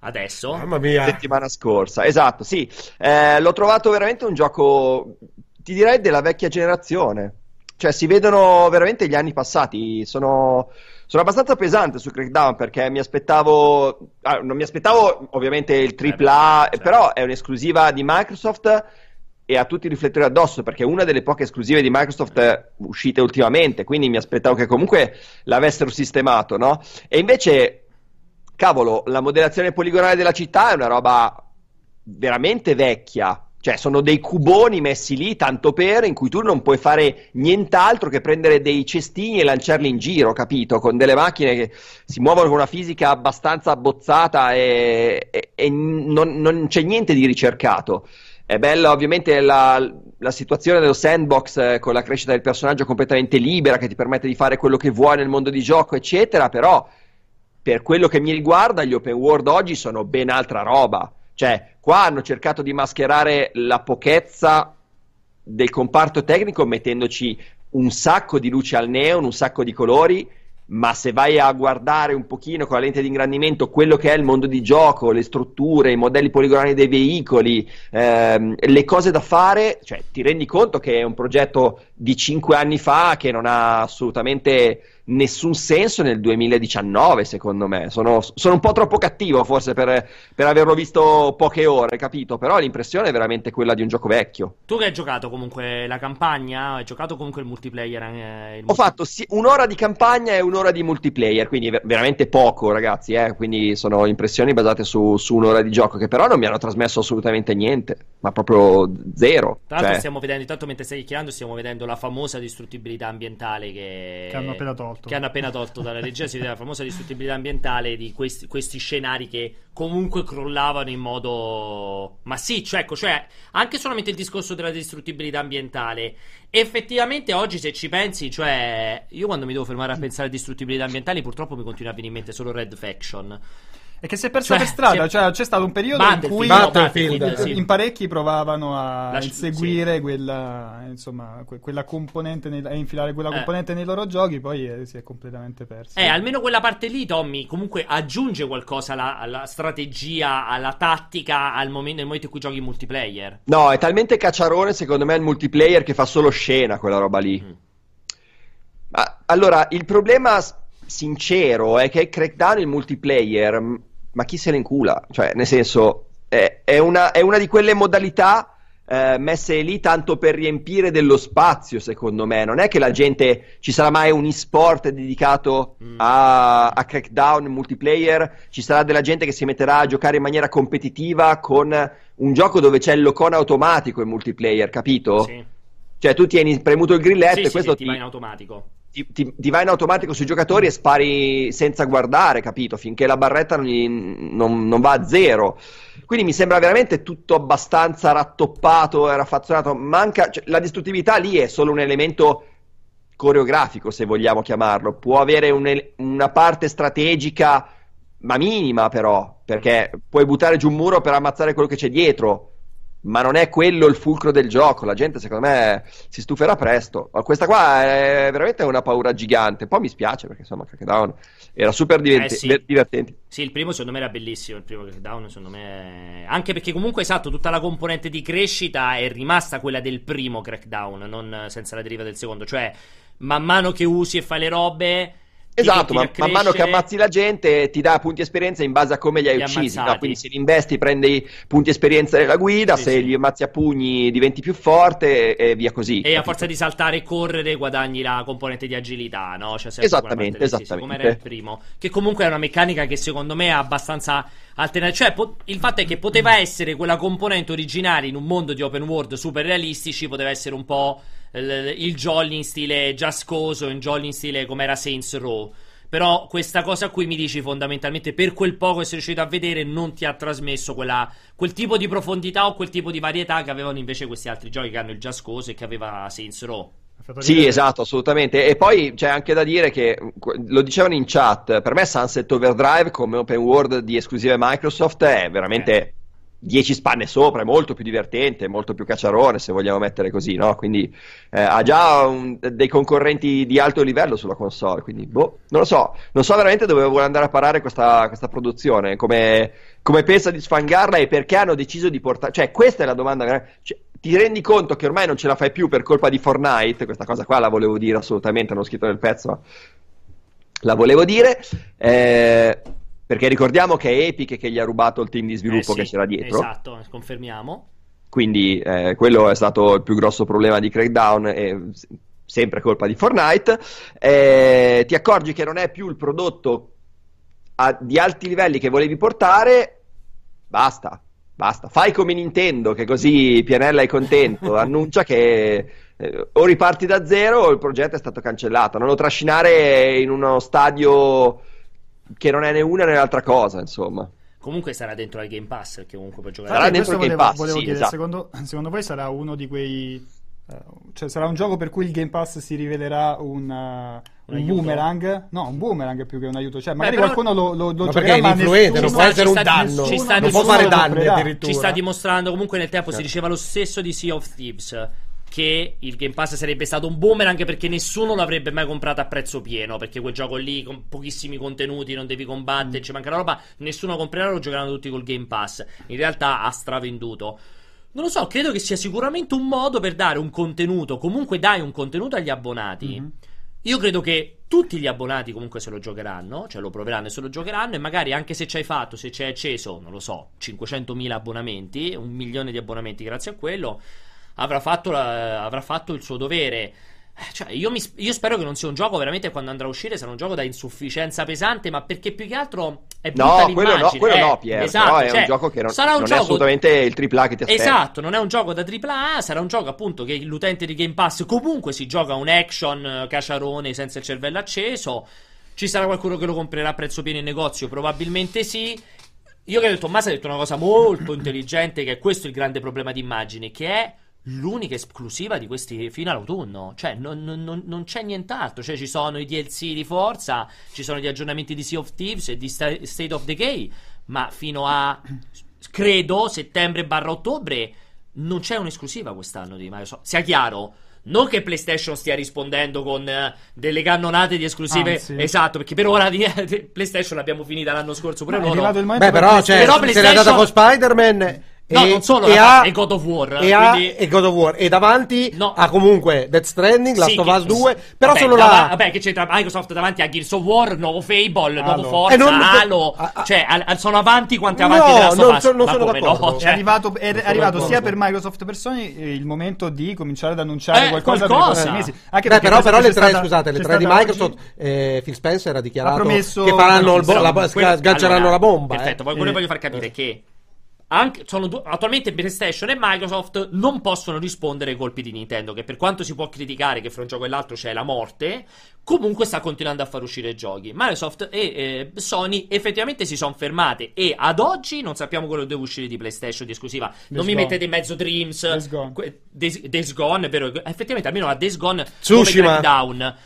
Adesso? Mamma mia. settimana scorsa. Esatto, sì. Eh, l'ho trovato veramente un gioco, ti direi, della vecchia generazione. Cioè, si vedono veramente gli anni passati. Sono, sono abbastanza pesante su Crackdown perché mi aspettavo. ah, non mi aspettavo ovviamente il AAA, certo. però è un'esclusiva di Microsoft. E ha tutti i riflettori addosso perché è una delle poche esclusive di Microsoft eh, uscite ultimamente. Quindi mi aspettavo che comunque l'avessero sistemato, no? E invece cavolo, la modellazione poligonale della città è una roba veramente vecchia. Cioè, sono dei cuboni messi lì tanto per, in cui tu non puoi fare nient'altro che prendere dei cestini e lanciarli in giro, capito? Con delle macchine che si muovono con una fisica abbastanza abbozzata e, e- e non, non c'è niente di ricercato. È bella ovviamente la, la situazione dello sandbox eh, con la crescita del personaggio completamente libera che ti permette di fare quello che vuoi nel mondo di gioco, eccetera, però per quello che mi riguarda, gli open world oggi sono ben altra roba. Cioè, qua hanno cercato di mascherare la pochezza del comparto tecnico mettendoci un sacco di luci al neon, un sacco di colori, ma se vai a guardare un pochino con la lente di ingrandimento quello che è il mondo di gioco, le strutture, i modelli poligonali dei veicoli, ehm, le cose da fare, cioè ti rendi conto che è un progetto di 5 anni fa che non ha assolutamente nessun senso nel 2019, secondo me. Sono, sono un po' troppo cattivo forse per, per averlo visto poche ore, capito? Però l'impressione è veramente quella di un gioco vecchio. Tu che hai giocato comunque la campagna, hai giocato comunque il multiplayer? eh, il Ho fatto sì- un'ora di campagna e un'ora di multiplayer, quindi ver- veramente poco, ragazzi. Eh? Quindi sono impressioni basate su, su un'ora di gioco, che però non mi hanno trasmesso assolutamente niente, ma proprio zero. Tra l'altro Cioè, stiamo vedendo, intanto mentre stai chiacchierando, stiamo vedendo la famosa distruttibilità ambientale che, Che hanno appena tolto. Che hanno appena tolto dalla regia, si vede la famosa distruttibilità ambientale di questi, questi scenari che comunque crollavano in modo massiccio. Ecco, cioè, anche solamente il discorso della distruttibilità ambientale. Effettivamente oggi se ci pensi, cioè, io quando mi devo fermare a pensare a distruttibilità ambientali, purtroppo mi continua a venire in mente solo Red Faction. E che si è perso Cioè, per strada, cioè, c'è stato un periodo in cui sì. in parecchi provavano a La- inseguire quella, insomma, que- quella componente, nei- a infilare quella Eh. componente nei loro giochi, poi eh, si è completamente persa. Eh, almeno quella parte lì, Tommy, comunque aggiunge qualcosa alla, alla strategia, alla tattica al momento, nel momento in cui giochi in multiplayer. no, è talmente cacciarone, secondo me, il multiplayer che fa solo scena quella roba lì. Mm. Ma, allora, il problema sincero è che Crackdown il multiplayer, ma chi se ne incula? Cioè, nel senso, è, è una, è una di quelle modalità eh, messe lì tanto per riempire dello spazio, secondo me. Non è che la gente ci sarà mai un e-sport dedicato Mm. a, a Crackdown multiplayer, ci sarà della gente che si metterà a giocare in maniera competitiva con un gioco dove c'è il locone automatico in multiplayer, capito? Sì, Cioè, tu tieni premuto il grilletto sì, e questo sì, ti ti, va in automatico. Ti, ti- ti vai in automatico sui giocatori e spari senza guardare, capito? Finché la barretta non, gli- non- non va a zero. Quindi mi sembra veramente tutto abbastanza rattoppato e raffazzonato. Manca, cioè, la distruttività lì è solo un elemento coreografico, se vogliamo chiamarlo. Può avere un una parte strategica, ma minima però, perché puoi buttare giù un muro per ammazzare quello che c'è dietro. Ma non è quello il fulcro del gioco. La gente, secondo me, si stuferà presto. Questa qua è veramente una paura gigante. Poi mi spiace perché insomma, Crackdown era super diventi- Eh sì. divertente. Sì, il primo secondo me era bellissimo, il primo Crackdown secondo me... Anche perché comunque esatto, tutta la componente di crescita è rimasta quella del primo Crackdown, non senza la deriva del secondo. Cioè, man mano che usi e fai le robe... Esatto, ma a man mano che ammazzi la gente ti dà punti esperienza in base a come li hai Li uccisi. no? Quindi se li investi prendi punti esperienza nella guida, Sì, se sì. li ammazzi a pugni diventi più forte e via così. E a capito? forza di saltare e correre guadagni la componente di agilità, no? Quella Esattamente, esattamente. come era il primo. Che comunque è una meccanica che secondo me è abbastanza alternativa. Cioè, po- il fatto è che poteva essere quella componente originaria in un mondo di open world super realistici, poteva essere un po' il, jolly in stile giascoso, un jolly in stile come era Saints Row. Però questa cosa qui mi dici fondamentalmente per quel poco che sei riuscito a vedere non ti ha trasmesso quella- quel tipo di profondità o quel tipo di varietà che avevano invece questi altri giochi che hanno il giascoso e che aveva Saints Row. Sì, esatto, assolutamente. E poi c'è anche da dire che, lo dicevano in chat, per me Sunset Overdrive come open world di esclusive Microsoft è veramente 10 spanne sopra, è molto più divertente, molto più cacciarone se vogliamo mettere così, no? Quindi eh, ha già un- dei concorrenti di alto livello sulla console, quindi boh, non lo so, non so veramente dove vuole andare a parare questa, questa produzione, come, come pensa di sfangarla e perché hanno deciso di portare, cioè questa è la domanda, cioè, ti rendi conto che ormai non ce la fai più per colpa di Fortnite? Questa cosa qua la volevo dire assolutamente, non ho scritto nel pezzo, la volevo dire. eh, perché ricordiamo che è Epic che gli ha rubato il team di sviluppo Eh sì, che c'era dietro. Esatto, confermiamo. Quindi eh, quello è stato il più grosso problema di Crackdown e sempre colpa di Fortnite. Eh, ti accorgi che non è più il prodotto a- di alti livelli che volevi portare, basta. Basta, fai come Nintendo, che così Pianella è contento. Annuncia che eh, o riparti da zero o il progetto è stato cancellato. Non lo trascinare in uno stadio che non è né una né l'altra cosa, insomma. Comunque sarà dentro al Game Pass, perché comunque puoi giocare. Sarà dentro il Game volevo, Pass, volevo sì, chiedere, esatto. secondo, secondo voi sarà uno di quei... eh, cioè sarà un gioco per cui il Game Pass si rivelerà un, eh, un aiuto? boomerang? No, un boomerang più che un aiuto. Cioè, magari però- qualcuno lo, lo, lo Ma giocherà, perché è ma l'influente, non può essere un danno. ci sta non può fare danni addirittura. Ci sta dimostrando, comunque nel tempo si diceva lo stesso di Sea of Thieves. Che il Game Pass sarebbe stato un boomerang anche perché nessuno l'avrebbe mai comprato a prezzo pieno. Perché quel gioco lì con pochissimi contenuti, non devi combattere, ci manca la roba. Nessuno comprerà, lo giocheranno tutti col Game Pass. In realtà ha stravenduto. Non lo so, credo che sia sicuramente un modo per dare un contenuto. Comunque dai un contenuto agli abbonati. Mhm. Io credo che tutti gli abbonati comunque se lo giocheranno, cioè lo proveranno e se lo giocheranno e magari anche se ci hai fatto, se ci hai acceso, non lo so, 500.000 abbonamenti, un milione di abbonamenti grazie a quello, avrà fatto, la- avrà fatto il suo dovere. Eh, Cioè, io, mi- io spero che non sia un gioco veramente quando andrà a uscire sarà un gioco da insufficienza pesante, ma perché più che altro è brutta No, quello no, quello eh. no, Pier, Esatto, è cioè, un gioco che non, sarà un non è gioco assolutamente il AAA che ti aspetti. Esatto, non è un gioco da AAA, sarà un gioco appunto che l'utente di Game Pass comunque si gioca un action eh, caciarone senza il cervello acceso. Ci sarà qualcuno che lo comprerà a prezzo pieno in negozio? Probabilmente sì. Io credo che Tommaso ha detto una cosa molto intelligente, che è questo il grande problema di immagine, che è l'unica esclusiva di questi fino all'autunno. Cioè, non, non- non- non c'è nient'altro. Cioè, ci sono i DLC di Forza, ci sono gli aggiornamenti di Sea of Thieves e di Sta- State of Decay, ma fino a credo settembre barra ottobre non c'è un'esclusiva quest'anno di Microsoft. Sia chiaro. Non che PlayStation stia rispondendo con eh, delle cannonate di esclusive, Anzi. esatto, perché per ora di, di PlayStation l'abbiamo finita l'anno scorso pure è loro. Beh, per però, PlayStation- cioè, Però se l'è data PlayStation- con Spider-Man. No, e, non solo, e, la- ha, e God of War, E, ha- quindi- e God of War. E davanti No. ha comunque Death Stranding, Last Sì, of Us 2. Però vabbè, sono dava- là. Vabbè, che c'entra Microsoft davanti a Gears of War, nuovo Fable, nuovo Halo. Forza, E non- Halo. ah, ah. cioè, al- al- sono avanti quanto è No, avanti Last of non so- non sono come d'accordo. no? È Cioè, arrivato, è sono arrivato sia per Microsoft per Sony eh, il momento di cominciare ad annunciare Eh, qualcosa, qualcosa. per i mesi. Anche Beh, però, per però le tre, c'è stata- scusate, le c'è tre di Microsoft, eh, Phil Spencer ha dichiarato che faranno bo- la, la bomba. Perfetto, eh. quello Eh. voglio far capire che anche, sono du- attualmente PlayStation e Microsoft non possono rispondere ai colpi di Nintendo, che per quanto si può criticare che fra un gioco e l'altro c'è la morte, comunque sta continuando a far uscire giochi. Microsoft e eh, Sony effettivamente si sono fermate e ad oggi non sappiamo quello che deve uscire di PlayStation di esclusiva. non mi Gone. mettete in mezzo Dreams, Days Gone. que- Days, Days Gone, è vero, effettivamente almeno a Days Gone Tsushima. come Crackdown.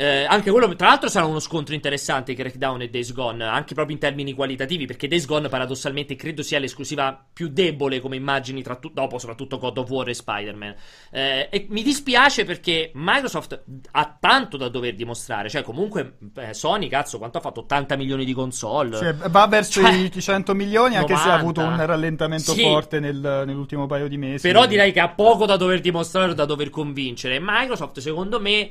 Eh, anche quello, tra l'altro, sarà uno scontro interessante Crackdown e Days Gone, anche proprio in termini qualitativi, perché Days Gone paradossalmente credo sia l'esclusiva più debole come immagini, tra tu- dopo soprattutto God of War e Spider-Man. Eh, e mi dispiace perché Microsoft ha tanto da dover dimostrare, cioè comunque eh, Sony, cazzo, quanto ha fatto? 80 milioni di console. Cioè, va verso Cioè, i 100 milioni, anche se ha 90. avuto un rallentamento Sì. forte nel- nell'ultimo paio di mesi. Però direi che ha poco da dover dimostrare o da dover convincere. Microsoft, secondo me,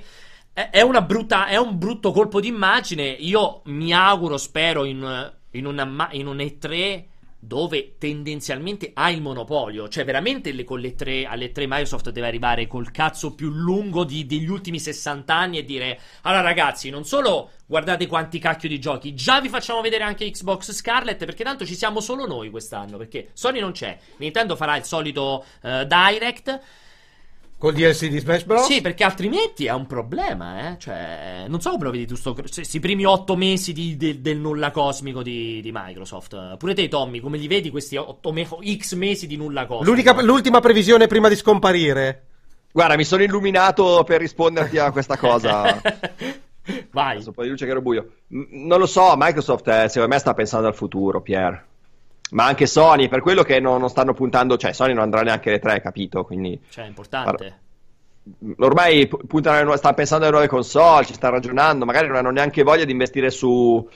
è, una brutta, è un brutto colpo d'immagine. Io mi auguro, spero, in, in, una, in un E3 dove tendenzialmente ha il monopolio. Cioè, veramente le, con le tre, alle 3 Microsoft deve arrivare col cazzo più lungo di- degli ultimi 60 anni e dire: Allora, ragazzi, non solo guardate quanti cacchio di giochi, già vi facciamo vedere anche Xbox Scarlet. Perché tanto ci siamo solo noi quest'anno. Perché Sony non c'è. Nintendo farà il solito eh, Direct. Col DLC di Smash Bros. Sì, perché altrimenti è un problema, eh. Cioè, non so come lo vedi tu, sto, questi primi otto mesi di- de- del nulla cosmico di, di Microsoft. Pure te, Tommy, come li vedi questi otto me- X mesi di nulla cosmico? L'unica- l'ultima previsione prima di scomparire. Guarda, mi sono illuminato per risponderti a questa cosa. Vai. Adesso un po' di luce che ero buio. Non lo so, Microsoft eh, secondo me sta pensando al futuro, Pier. Ma anche Sony, per quello che non, non stanno puntando, cioè Sony non andrà neanche alle tre, capito? Quindi Cioè, è importante. ormai pu- puntano stanno pensando alle nuove console, ci stanno ragionando, magari non hanno neanche voglia di investire su,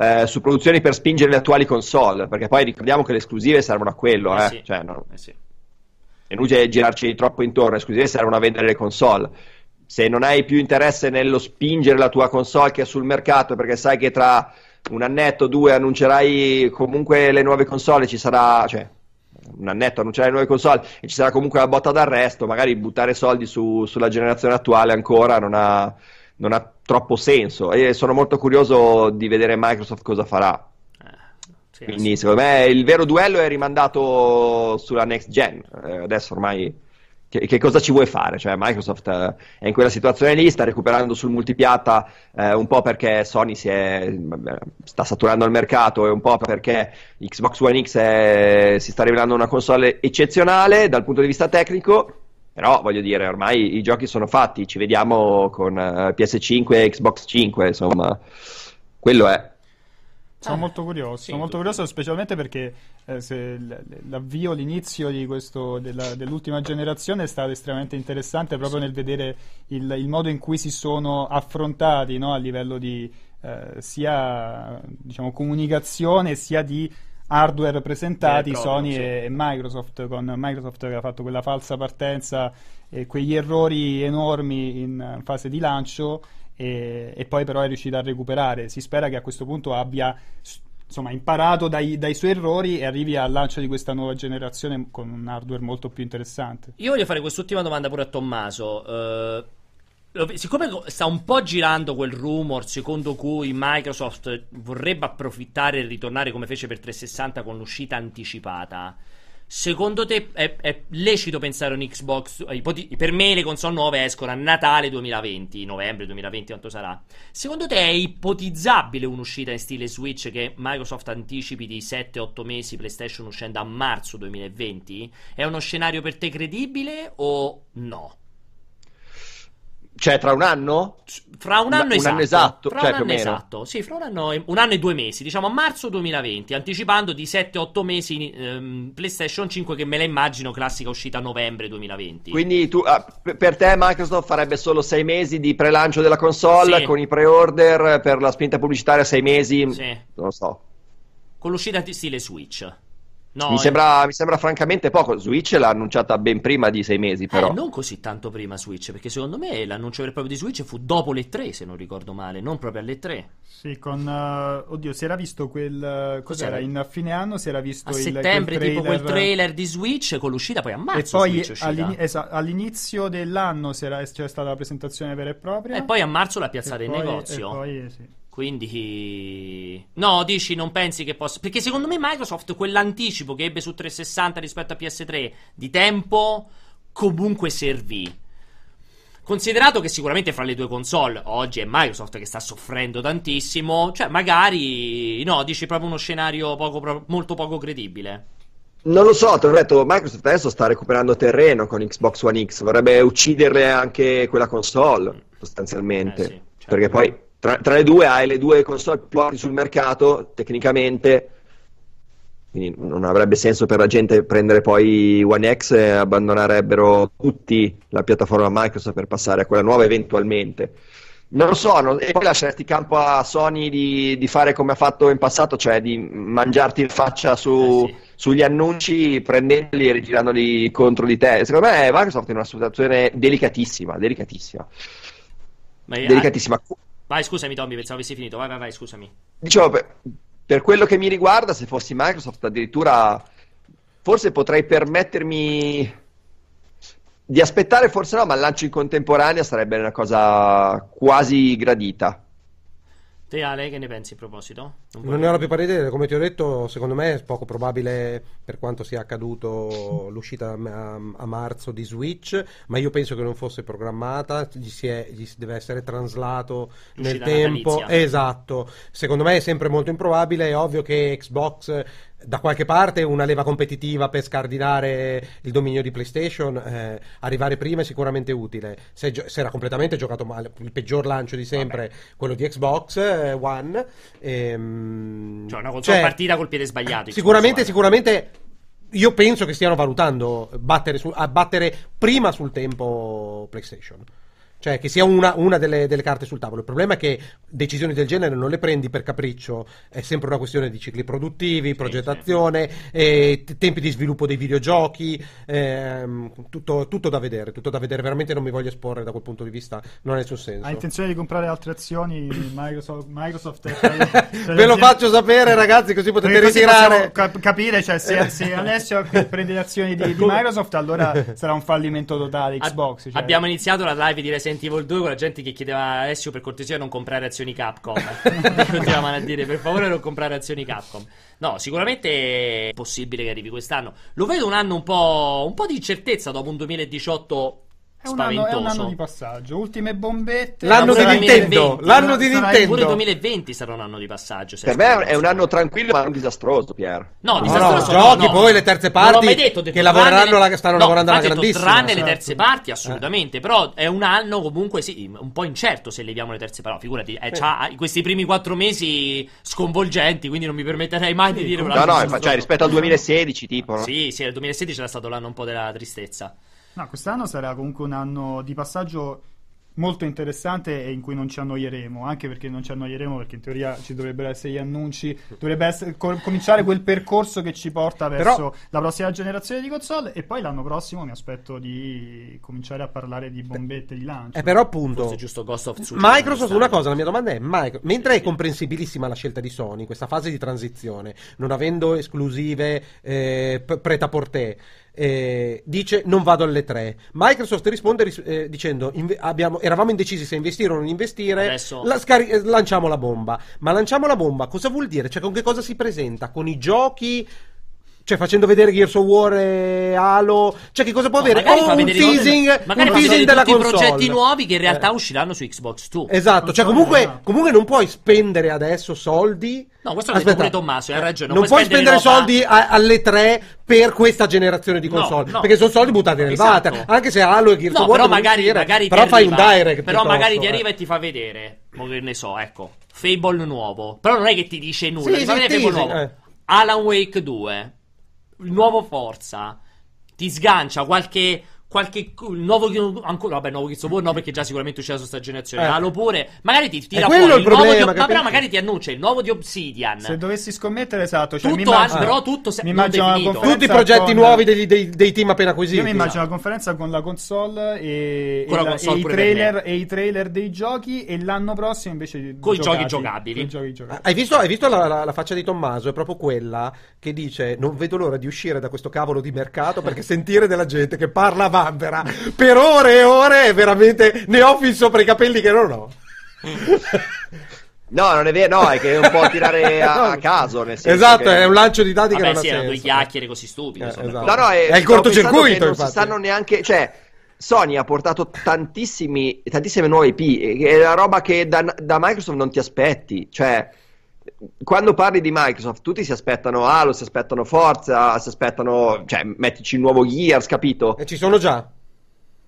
eh, su produzioni per spingere le attuali console, perché poi ricordiamo che le esclusive servono a quello, Eh eh. sì. Cioè, no, Eh sì. è inutile girarci troppo intorno, le esclusive servono a vendere le console. Se non hai più interesse nello spingere la tua console che è sul mercato, perché sai che tra un annetto due annuncerai comunque le nuove console, ci sarà, cioè, un annetto annuncerai le nuove console e ci sarà comunque la botta d'arresto, magari buttare soldi su- sulla generazione attuale ancora non ha, non ha troppo senso. E sono molto curioso di vedere Microsoft cosa farà. Eh, sì, Quindi, secondo me, il vero duello è rimandato sulla next gen. Eh, adesso ormai. Che, che cosa ci vuoi fare? Cioè, Microsoft eh, è in quella situazione lì, sta recuperando sul multipiatta eh, un po' perché Sony è, sta saturando il mercato e un po' perché Xbox One X è- si sta rivelando una console eccezionale dal punto di vista tecnico. Però voglio dire, ormai i giochi sono fatti, ci vediamo con eh, PS5 e Xbox 5, insomma, quello è. Sono Ah, molto curioso, sì, sono molto curioso specialmente perché eh, l'avvio, l'inizio di questo, della- dell'ultima generazione è stato estremamente interessante proprio nel vedere il, il modo in cui si sono affrontati no, a livello di eh, sia diciamo, comunicazione sia di hardware presentati proprio, Sony sì. e, e Microsoft con Microsoft che ha fatto quella falsa partenza e quegli errori enormi in fase di lancio e, e poi però è riuscita a recuperare. Si spera che a questo punto abbia insomma, imparato dai, dai suoi errori e arrivi al lancio di questa nuova generazione con un hardware molto più interessante. Io voglio fare quest'ultima domanda pure a Tommaso. Lo- siccome co- sta un po' girando quel rumor secondo cui Microsoft vorrebbe approfittare e ritornare come fece per 360 con l'uscita anticipata, secondo te è, è lecito pensare un Xbox? per me le console nuove escono a Natale 2020, novembre 2020, quanto sarà? Secondo te è ipotizzabile un'uscita in stile Switch che Microsoft anticipi di 7-8 mesi, PlayStation uscendo a marzo 2020? È uno scenario per te credibile o no? Cioè, tra un anno? Fra un anno un esatto. anno esatto, Fra cioè, un anno esatto. Sì, fra un anno, e- un anno e due mesi, diciamo a marzo 2020, anticipando di 7-8 mesi ehm, PlayStation 5 che me la immagino classica uscita a novembre 2020. Quindi tu, ah, per te Microsoft farebbe solo sei mesi di prelancio della console Sì. con i pre-order per la spinta pubblicitaria sei mesi? Sì. Non lo so. Con l'uscita di stile Switch. No, mi, eh, sembra, mi sembra francamente poco. Switch l'ha annunciata ben prima di sei mesi, però. Eh, non così tanto prima Switch, perché secondo me l'annuncio vero e proprio di Switch fu dopo le 3, se non ricordo male, non proprio alle 3. Sì, con eh, oddio, si era visto quel eh, cos'era? In fine anno si era visto A il settembre, quel tipo quel trailer di Switch con l'uscita poi a E marzo poi Switch è uscita. all'ini- esa- all'inizio dell'anno si era- c'è stata la presentazione vera e propria. E poi a marzo l'ha piazzata E in poi- negozio. E poi, sì. Quindi, no, dici, non pensi che possa. Perché secondo me Microsoft, quell'anticipo che ebbe su 360 rispetto a PS3 di tempo, comunque servì. Considerato che sicuramente fra le due console oggi è Microsoft che sta soffrendo tantissimo, cioè magari, no, dici proprio uno scenario poco, molto poco credibile. Non lo so, te l'ho detto, Microsoft adesso sta recuperando terreno con Xbox One X, vorrebbe ucciderle anche quella console, sostanzialmente. Eh sì, certo. Perché poi tra, tra le due hai le due console più forti sul mercato, tecnicamente, quindi non avrebbe senso per la gente prendere poi One X e abbandonerebbero tutti la piattaforma Microsoft per passare a quella nuova eventualmente. Non lo so, non- e poi lasceresti campo a Sony di, di fare come ha fatto in passato, cioè di mangiarti in faccia su- Eh sì. sugli annunci, prendendoli e rigirandoli contro di te. Secondo me Microsoft è in una situazione delicatissima, delicatissima, Ma, delicatissima. Vai, scusami, Tommy, pensavo avessi finito. Vai, vai, vai, scusami. Dicevo, per, per quello che mi riguarda, se fossi Microsoft, addirittura forse potrei permettermi di aspettare, forse no, ma il lancio in contemporanea sarebbe una cosa quasi gradita. Te, Ale, che ne pensi a proposito? vuoi- Non ne ho la più pari idea, come ti ho detto, secondo me è poco probabile per quanto sia accaduto l'uscita a, a marzo di Switch, ma io penso che non fosse programmata, gli, si è- gli deve essere traslato nel L'uscita tempo. natalizia. Esatto, secondo me è sempre molto improbabile, è ovvio che Xbox da qualche parte una leva competitiva per scardinare il dominio di PlayStation, eh, arrivare prima è sicuramente utile. Se, gio- se era completamente giocato male, il peggior lancio di sempre, quello di Xbox eh, One. ehm, Cioè, una cioè, partita col piede sbagliato. Sicuramente, sicuramente. Io penso che stiano valutando battere su- a battere prima sul tempo PlayStation. Cioè, che sia una, una delle, delle carte sul tavolo. Il problema è che decisioni del genere non le prendi per capriccio, è sempre una questione di cicli produttivi, progettazione, eh, t- tempi di sviluppo dei videogiochi, ehm, tutto, tutto da vedere. Tutto da vedere. Veramente non mi voglio esporre da quel punto di vista, non ha nessun senso. Ha intenzione di comprare altre azioni Microsoft, Microsoft è tra le- tra le Ve lo faccio sapere, ragazzi, così potete Perché così ritirare. cap- capire, cioè, se, se Alessio prende le azioni di, di Microsoft, allora sarà un fallimento totale Xbox. cioè. Abbiamo iniziato la live di Resident Evil 2 con la gente che chiedeva a Alessio per cortesia non comprare azioni Capcom. Continuavano a dire per favore non comprare azioni Capcom. No, sicuramente è possibile che arrivi quest'anno. Lo vedo un anno un po', un po' di incertezza dopo un 2018 È un, anno, spaventoso. è un anno di passaggio. Ultime bombette. L'anno di il Nintendo, 2020. l'anno di Nintendo. Pure il 2020 sarà un anno di passaggio. Per me è un anno tranquillo ma non disastroso, Pier. No, No, disastroso no, no, giochi, no. poi le terze parti detto, detto che lavoreranno le- la- stanno no, lavorando alla grandissima, Tranne le certo. terze parti, assolutamente. Però è un anno comunque, sì, un po' incerto se leviamo le terze parti. Figurati, eh, c'ha questi primi quattro mesi sconvolgenti, quindi non mi permetterei mai di dire un No, anno no, disastroso. cioè rispetto al 2016, tipo. no? Sì, sì, nel 2016 era stato l'anno un po' della tristezza. No, quest'anno sarà comunque un anno di passaggio molto interessante e in cui non ci annoieremo, anche perché non ci annoieremo perché in teoria ci dovrebbero essere gli annunci, dovrebbe essere, co- cominciare quel percorso che ci porta verso Però- la prossima generazione di console e poi l'anno prossimo mi aspetto di cominciare a parlare di bombette di lancio. Eh, però appunto Forse giusto Ghost of Tsushima. Microsoft, una cosa, la mia domanda è: Micro- mentre è comprensibilissima la scelta di Sony in questa fase di transizione, non avendo esclusive eh, preta por te, eh, dice non vado alle tre. Microsoft risponde ris- eh, dicendo inve- abbiamo- eravamo indecisi se investire o non investire, Adesso- la scari- eh, lanciamo la bomba. Ma lanciamo la bomba cosa vuol dire? Cioè con che cosa si presenta? Con i giochi? Cioè facendo vedere Gears of War e Halo? Cioè che cosa può No, avere? O fa un teasing, magari un teasing della console. progetti nuovi che in realtà Eh. usciranno su Xbox 2. Esatto, cioè so, comunque, no. comunque non puoi spendere adesso soldi. No, questo l'ha detto pure Tommaso, hai ragione, Non, non puoi spendere soldi a- alle tre per questa generazione di console. no. Perché sono soldi buttati nel Esatto. water. Anche se Halo e Gears No, of War però magari, uscire, magari però fai arriva, un direct. Però magari ti eh. arriva e ti fa vedere. Che ne so, ecco. Fable nuovo. Però non è che ti dice nulla. Sì, ti fa sì, vedere Fable nuovo. eh. Alan Wake 2. Il nuovo Forza. Ti sgancia qualche. Qualche il nuovo ancora vabbè nuovo Gears of War no perché già sicuramente uscirà su sta generazione Eh. Halo pure magari ti tira quello fuori il il nuovo di, problema, ma però magari ti annuncia il nuovo di Obsidian Se dovessi scommettere, esatto, cioè, tutto mi ah, però tutto se- mi immagino una definito. conferenza Tutti i progetti con- nuovi degli- dei, dei team appena acquisiti. Io mi immagino la conferenza con la console e, Con e la- console e i trailer, e i trailer dei giochi e l'anno prossimo invece giochi giocabili. coi giochi giocabili. Hai visto, hai visto la, la- la faccia di Tommaso? È proprio quella che dice: Non vedo l'ora di uscire da questo cavolo di mercato perché sentire della gente che parla a vanvera per ore e ore è veramente ne ho fin sopra i capelli che non ho. No, non è vero, no, è che è un po' tirare a, a caso. Nel senso Esatto, che- è un lancio di dati che Vabbè, non sì, ha erano due senso. chiacchiere così stupide. Eh, esatto. No, no, È il stavo pensando cortocircuito, che Non si sanno neanche, cioè, Sony ha portato tantissimi, tantissime nuove IP, è la roba che da, da Microsoft non ti aspetti. Cioè, quando parli di Microsoft, tutti si aspettano Halo, si aspettano Forza, si aspettano, cioè, mettici il nuovo Gears, capito? E ci sono già.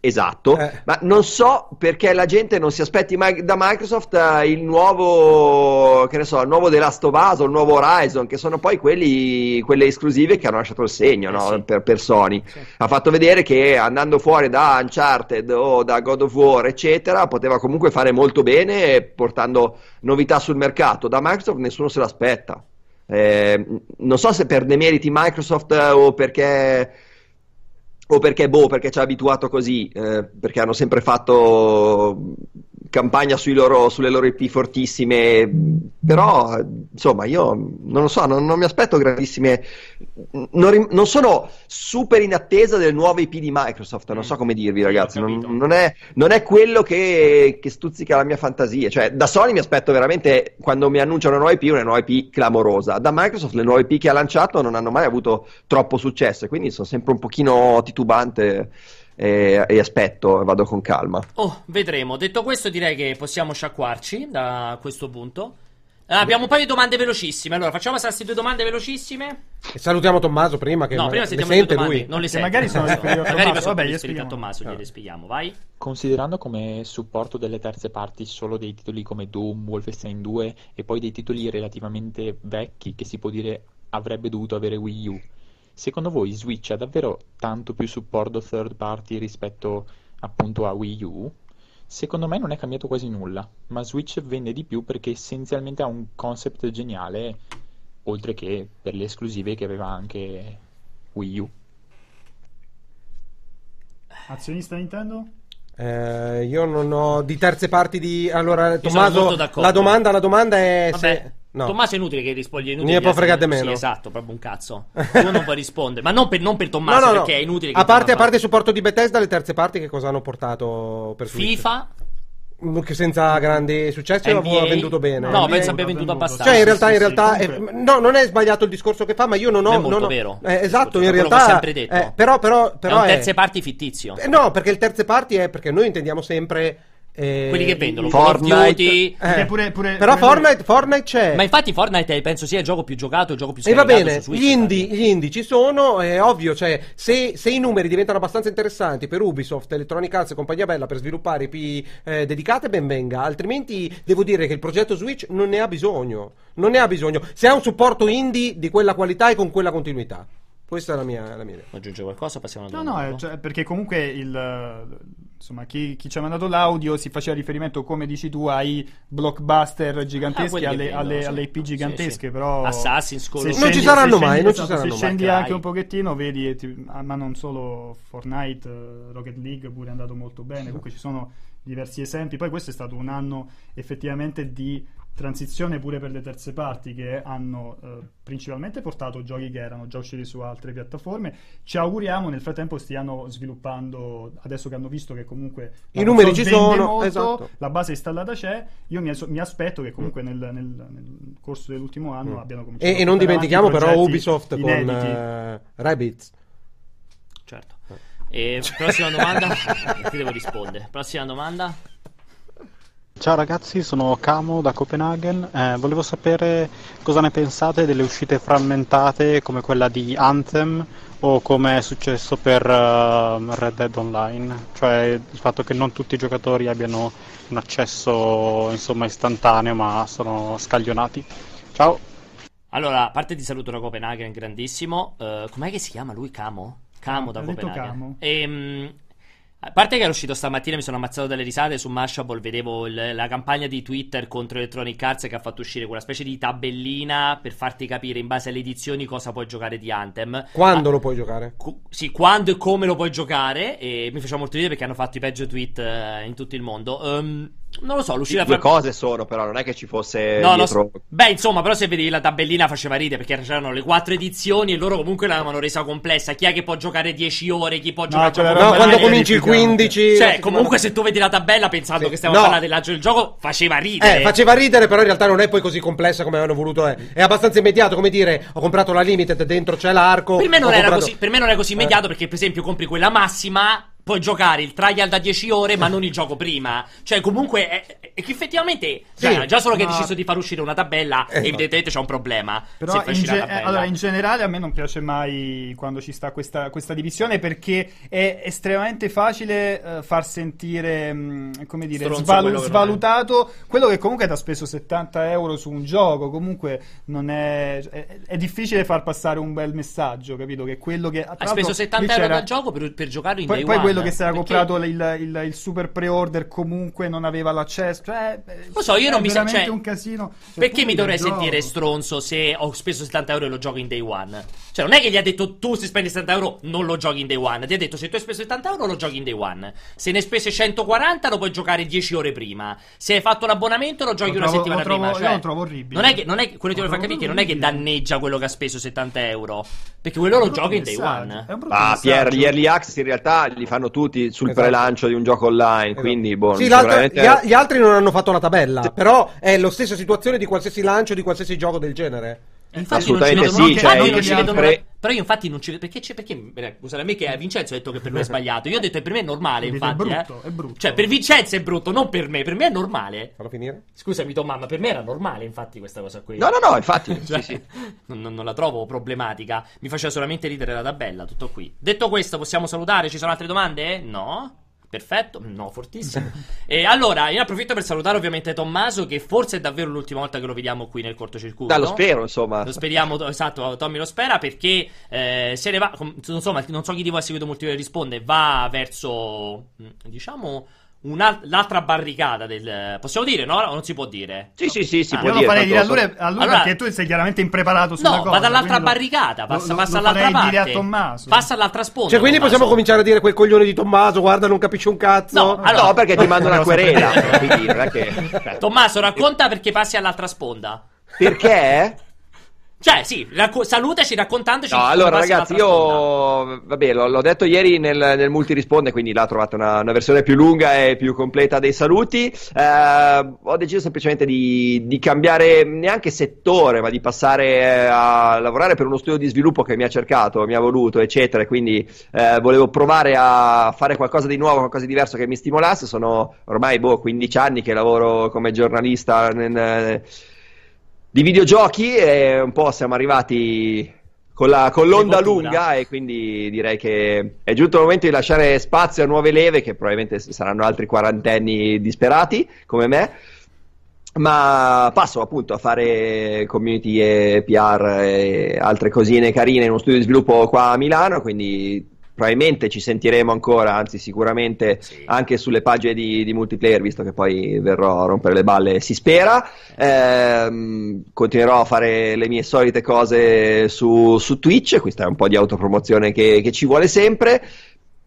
Esatto, Eh. ma non so perché la gente non si aspetti mai da Microsoft eh, il nuovo, che ne so, il nuovo The Last of Us o il nuovo Horizon, che sono poi quelli, quelle esclusive che hanno lasciato il segno Eh no? sì. per, per Sony. Ha fatto vedere che andando fuori da Uncharted o da God of War, eccetera, poteva comunque fare molto bene portando novità sul mercato. Da Microsoft nessuno se l'aspetta. Eh, non so se per demeriti Microsoft eh, o perché o perché, boh, perché ci ha abituato così, eh, perché hanno sempre fatto campagna sui loro- sulle loro IP fortissime, però insomma io non lo so, non, non mi aspetto grandissime, non, non sono super in attesa delle nuove IP di Microsoft, non so come dirvi ragazzi, non, non è, non è quello che, che stuzzica la mia fantasia, cioè da Sony mi aspetto veramente quando mi annunciano una nuova IP, una nuova IP clamorosa, da Microsoft le nuove IP che ha lanciato non hanno mai avuto troppo successo e quindi sono sempre un pochino titubante e, e aspetto vado con calma. Oh, vedremo. Detto questo, direi che possiamo sciacquarci da questo punto. Eh, abbiamo un paio di domande velocissime. Allora, facciamo passare queste due domande velocissime. E salutiamo Tommaso prima che no, ma- prima sentiamo le sente domande. lui. Non le sente. magari sono questo. riferite a Magari Tommaso. sono Vabbè, gliele riferite a spieghiamo. Tommaso, gliele spieghiamo. Vai. Considerando come supporto delle terze parti solo dei titoli come Doom, Wolfenstein 2 e poi dei titoli relativamente vecchi che si può dire avrebbe dovuto avere Wii U, secondo voi Switch ha davvero tanto più supporto third party rispetto appunto a Wii U? Secondo me non è cambiato quasi nulla, ma Switch vende di più perché essenzialmente ha un concept geniale, oltre che per le esclusive che aveva anche Wii U. Azionista Nintendo? Eh, io non ho di terze parti di allora sono Tommaso la domanda, la domanda è Vabbè, se no. Tommaso è inutile che rispondi. È inutile Ne che può fregare sì, meno. esatto, proprio un cazzo. Tu non puoi rispondere. Ma non per, non per Tommaso, no, no. perché è inutile che a parte, a parte il supporto di Bethesda, le terze parti che cosa hanno portato per Switch? FIFA. Che senza grandi successi NBA? ha venduto bene. No, NBA penso abbia venduto venduto. abbastanza. Cioè, in sì, realtà, sì, in sì, realtà eh, comunque- no, non è sbagliato il discorso che fa, ma io non ho. Non è molto non ho- vero. eh, esatto, in Quello che ho realtà. sempre detto. eh, però, però, però è un è- terze parti fittizio. eh, no, perché il terze parti è perché noi intendiamo sempre. Eh, Quelli che vendono Fortnite. Duty. eh, pure- pure- però pure- Fortnite, Fortnite c'è. Ma infatti Fortnite eh, penso sia il gioco più giocato, il gioco più E va scaricato bene, su Switch, gli indie, gli indie ci sono, è ovvio, cioè se, se i numeri diventano abbastanza interessanti per Ubisoft, Electronic Arts e compagnia bella per sviluppare IP eh, dedicate, ben venga, altrimenti devo dire che il progetto Switch non ne ha bisogno, non ne ha bisogno, se ha un supporto indie di quella qualità e con quella continuità. Questa è la mia, la mia idea. Vuoi aggiungere qualcosa? Passiamo alla No, domanda. no, eh, dopo. cioè, perché comunque il, eh, insomma, chi, chi ci ha mandato l'audio si faceva riferimento, come dici tu, ai blockbuster Ah, giganteschi, che alle, vendono, alle- sì. alle IP Sì, gigantesche, sì. però... Assassin's Creed. se Non scendi- ci saranno se mai, scendi- non ci saranno Se mai. scendi Cry. anche un pochettino, vedi, ti- ah, ma non solo Fortnite, eh, Rocket League pure è andato molto bene, comunque ci sono diversi esempi. Poi questo è stato un anno effettivamente di transizione pure per le terze parti che hanno eh, principalmente portato giochi che erano già usciti su altre piattaforme. Ci auguriamo nel frattempo stiano sviluppando, adesso che hanno visto che comunque I la numeri ci sono, molto, esatto. la base installata c'è. Io mi, mi aspetto che comunque nel, nel- nel corso dell'ultimo anno abbiano cominciato Mm. E, a e non dimentichiamo però Ubisoft con inediti. eh, Rabbids. Certo. E prossima domanda. Ti devo rispondere. Prossima domanda. Ciao ragazzi, sono Camo da Copenaghen. Eh, volevo sapere cosa ne pensate delle uscite frammentate come quella di Anthem o come è successo per eh, Red Dead Online, cioè il fatto che non tutti i giocatori abbiano un accesso insomma istantaneo ma sono scaglionati. Ciao! Allora, a parte ti saluto da Copenaghen, grandissimo. Eh, com'è che si chiama lui? Camo? Camo da ha detto Copenaghen. Camo. Ehm, a parte che ero uscito stamattina, mi sono ammazzato dalle risate su Mashable, vedevo il- la campagna di Twitter contro Electronic Arts che ha fatto uscire quella specie di tabellina per farti capire in base alle edizioni cosa puoi giocare di Anthem. Quando Ah, lo puoi giocare? cu- sì, quando e come lo puoi giocare. E mi faceva molto ridere perché hanno fatto i peggio tweet eh, in tutto il mondo. Ehm, Non lo so, l'uscita Due fra- cose sono, però non è che ci fosse No, no, dietro... beh, insomma, però se vedi la tabellina faceva ridere perché c'erano le quattro edizioni e loro comunque l'avevano resa complessa. Chi è che può giocare 10 ore, chi può giocare quella gioco roba No, quando cominci il edificante. 15. Cioè, comunque se tu vedi la tabella pensando Sì. che stiamo No. parlando del lancio del gioco, faceva ridere. Eh, faceva ridere, però in realtà non è poi così complessa come avevano voluto. È, è abbastanza immediato, come dire, ho comprato la Limited, dentro c'è l'arco. Per me non era comprato- così, per me non è così immediato perché per esempio compri quella massima puoi giocare il trial da 10 ore ma non il gioco prima cioè comunque è, è che effettivamente cioè, già solo che hai ma- deciso di far uscire una tabella Eh, evidentemente c'è un problema Però in, ge- eh, allora, in generale a me non piace mai quando ci sta questa, questa divisione perché è estremamente facile eh, far sentire, mh, come dire, svalu- quello svalutato quello che comunque ti ha speso 70 euro su un gioco. Comunque non è, è, è difficile far passare un bel messaggio, capito? Che quello che hai speso l'altro, 70 lì euro dal gioco per, per giocare in Poi, day poi one. Quello che si era Perché- comprato il, il- il super pre-order comunque non aveva l'accesso. Cioè, Lo so, io non mi veramente cioè, un casino. Cioè, Perché mi dovrei il gioco- sentire stronzo se ho speso 70 euro e lo gioco in day one? Cioè, non è che gli ha detto tu se spendi 70 euro non lo giochi in day one. Ti ha detto se tu hai speso 70 euro lo giochi in day one. Se ne spese 140 lo puoi giocare 10 ore prima. Se hai fatto l'abbonamento lo giochi Lo una trovo- settimana lo trovo- prima. io Cioè, lo trovo orribile. Non è che, non è che- quello che ti voglio far capire che non è che danneggia quello che ha speso 70 euro. Perché quello lo gioca in day one. Ah, Pier, gli early access in realtà li fanno tutti sul Esatto. prelancio di un gioco online, quindi boh, Sì, sicuramente- gli, gli altri non hanno fatto la tabella, però è la stessa situazione di qualsiasi lancio di qualsiasi gioco del genere. Infatti Assolutamente non ci vedo sì, cioè, infatti io non ci vedo nulla- Però io infatti non ci vedo perché c'è perché scusate a me che Vincenzo ha detto che per lui è sbagliato. Io ho detto che per me è normale, È infatti, brutto, eh. è brutto. Cioè per Vincenzo è brutto, non per me, per me è normale. Fallo finire? Scusami Tom, ma per me era normale infatti questa cosa qui. No, no, no, infatti, Cioè, sì, sì. Non- non la trovo problematica. Mi faceva solamente ridere la tabella, tutto qui. Detto questo, possiamo salutare? Ci sono altre domande? No? Perfetto, no, fortissimo. e allora, io approfitto per salutare ovviamente Tommaso, che forse è davvero l'ultima volta che lo vediamo qui nel cortocircuito. Dai, lo spero, insomma. Lo speriamo, to- esatto, Tommy lo spera perché eh, se ne va, com- insomma, non so chi di voi ha seguito Multiplayer risponde, va verso, mh, diciamo, l'altra barricata del... Possiamo dire, no? O non si può dire? Sì, sì, sì, si Ah, può Io lo dire. farei dire a lui, a lui Allora- perché tu sei chiaramente impreparato sulla No, cosa. va dall'altra quindi lo- barricata, passa, lo- passa lo all'altra parte. dire a Tommaso. Passa all'altra sponda. Cioè, quindi Tommaso. possiamo cominciare a dire quel coglione di Tommaso, guarda, non capisce un cazzo. No, allora- no, perché ti mando una querela. quindi che... Tommaso, racconta perché passi all'altra sponda. Perché? Cioè, sì, racco- salutaci raccontandoci No, allora ragazzi, io vabbè, l'ho, l'ho detto ieri nel, nel multirisponde, quindi là trovate una, una versione più lunga e più completa dei saluti. Eh, ho deciso semplicemente di, di cambiare neanche settore, ma di passare eh, a lavorare per uno studio di sviluppo che mi ha cercato, mi ha voluto, eccetera. Quindi eh, volevo provare a fare qualcosa di nuovo, qualcosa di diverso che mi stimolasse. Sono ormai boh, 15 anni che lavoro come giornalista nel- di videogiochi e un po' siamo arrivati con, la- con l'onda lunga e quindi direi che è giunto il momento di lasciare spazio a nuove leve che probabilmente saranno altri quarantenni disperati come me. Ma passo appunto a fare community e PR e altre cosine carine in uno studio di sviluppo qua a Milano, quindi probabilmente ci sentiremo ancora, anzi sicuramente Sì. anche sulle pagine di, di multiplayer, visto che poi verrò a rompere le balle, si spera. Ehm, continuerò a fare le mie solite cose su, su Twitch, questa è un po' di autopromozione che, che ci vuole sempre.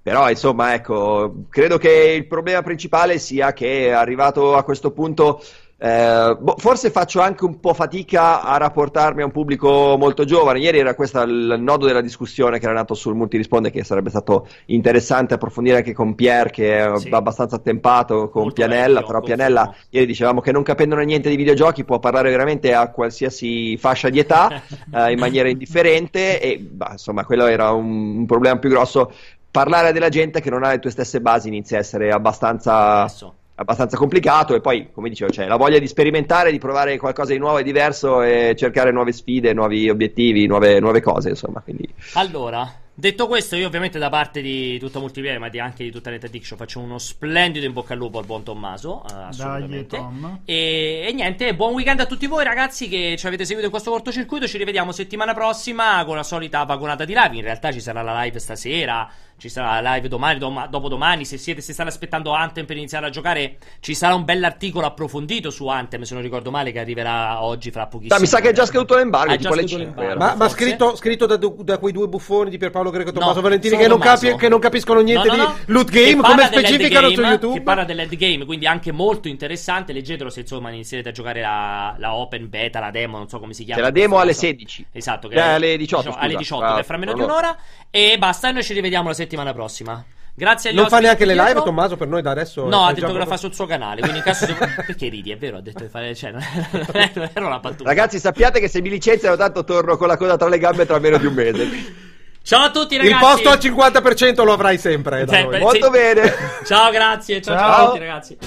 Però, insomma, ecco, credo che il problema principale sia che arrivato a questo punto, eh, boh, forse faccio anche un po' fatica a rapportarmi a un pubblico molto giovane. Ieri era questo il nodo della discussione che era nato sul Multirisponde, che sarebbe stato interessante approfondire anche con Pier, che è Sì. abbastanza attempato, con Molto Pianella. Però Pianella, confermo. ieri dicevamo che non capendone niente di videogiochi può parlare veramente a qualsiasi fascia di età eh, in maniera indifferente e bah, insomma quello era un, un problema più grosso parlare della gente che non ha le tue stesse basi inizia a essere abbastanza, Adesso. Abbastanza complicato e poi come dicevo c'è la voglia di sperimentare di provare qualcosa di nuovo e diverso e cercare nuove sfide nuovi obiettivi nuove, nuove cose insomma quindi Allora, detto questo, io ovviamente da parte di tutta Multiplayer, ma di- anche di tutta Net Addiction, faccio uno splendido in bocca al lupo al buon Tommaso. eh, assolutamente. Tom. E, e niente, buon weekend a tutti voi ragazzi che ci avete seguito in questo cortocircuito. Ci rivediamo settimana prossima con la solita vagonata di live. In realtà ci sarà la live stasera. Ci sarà la live domani, dom- dopodomani. Se siete, se state aspettando Anthem per iniziare a giocare, ci sarà un bell'articolo approfondito su Anthem, se non ricordo male, che arriverà oggi fra pochissimo. Ah, mi sa che è già scaduto l'embargo, è già 5. l'embargo. Ma, ma scritto, scritto da, da quei due buffoni di Pierpaolo Greco e Tommaso No, Valentini che non, capi- che non capiscono niente No, no, no. di loot game, Che come specificano su YouTube. Che parla dell'end game, quindi anche molto interessante. Leggetelo se insomma inizierete a giocare la, la open beta, la demo, non so come si chiama. C'è la demo alle caso. 16. Esatto, che Eh, è- alle 18, diciamo, scusa. alle 18, Ah, che è fra meno di un'ora. E basta, e noi ci rivediamo la settimana prossima. Grazie agli Non fa neanche le live. Tommaso, per noi da adesso. No, ha detto che lo proprio- fa sul suo canale. Quindi in caso. Perché ridi? È vero, ha detto di fare. Cioè, non è- non era una battuta. Ragazzi, sappiate che se mi licenziano, tanto torno con la coda tra le gambe tra meno di un mese. Ciao a tutti, ragazzi. Il posto al 50% lo avrai sempre. da Sempre. noi. Molto Sì. bene. Ciao, grazie. Ciao, ciao, Ciao. a tutti, ragazzi.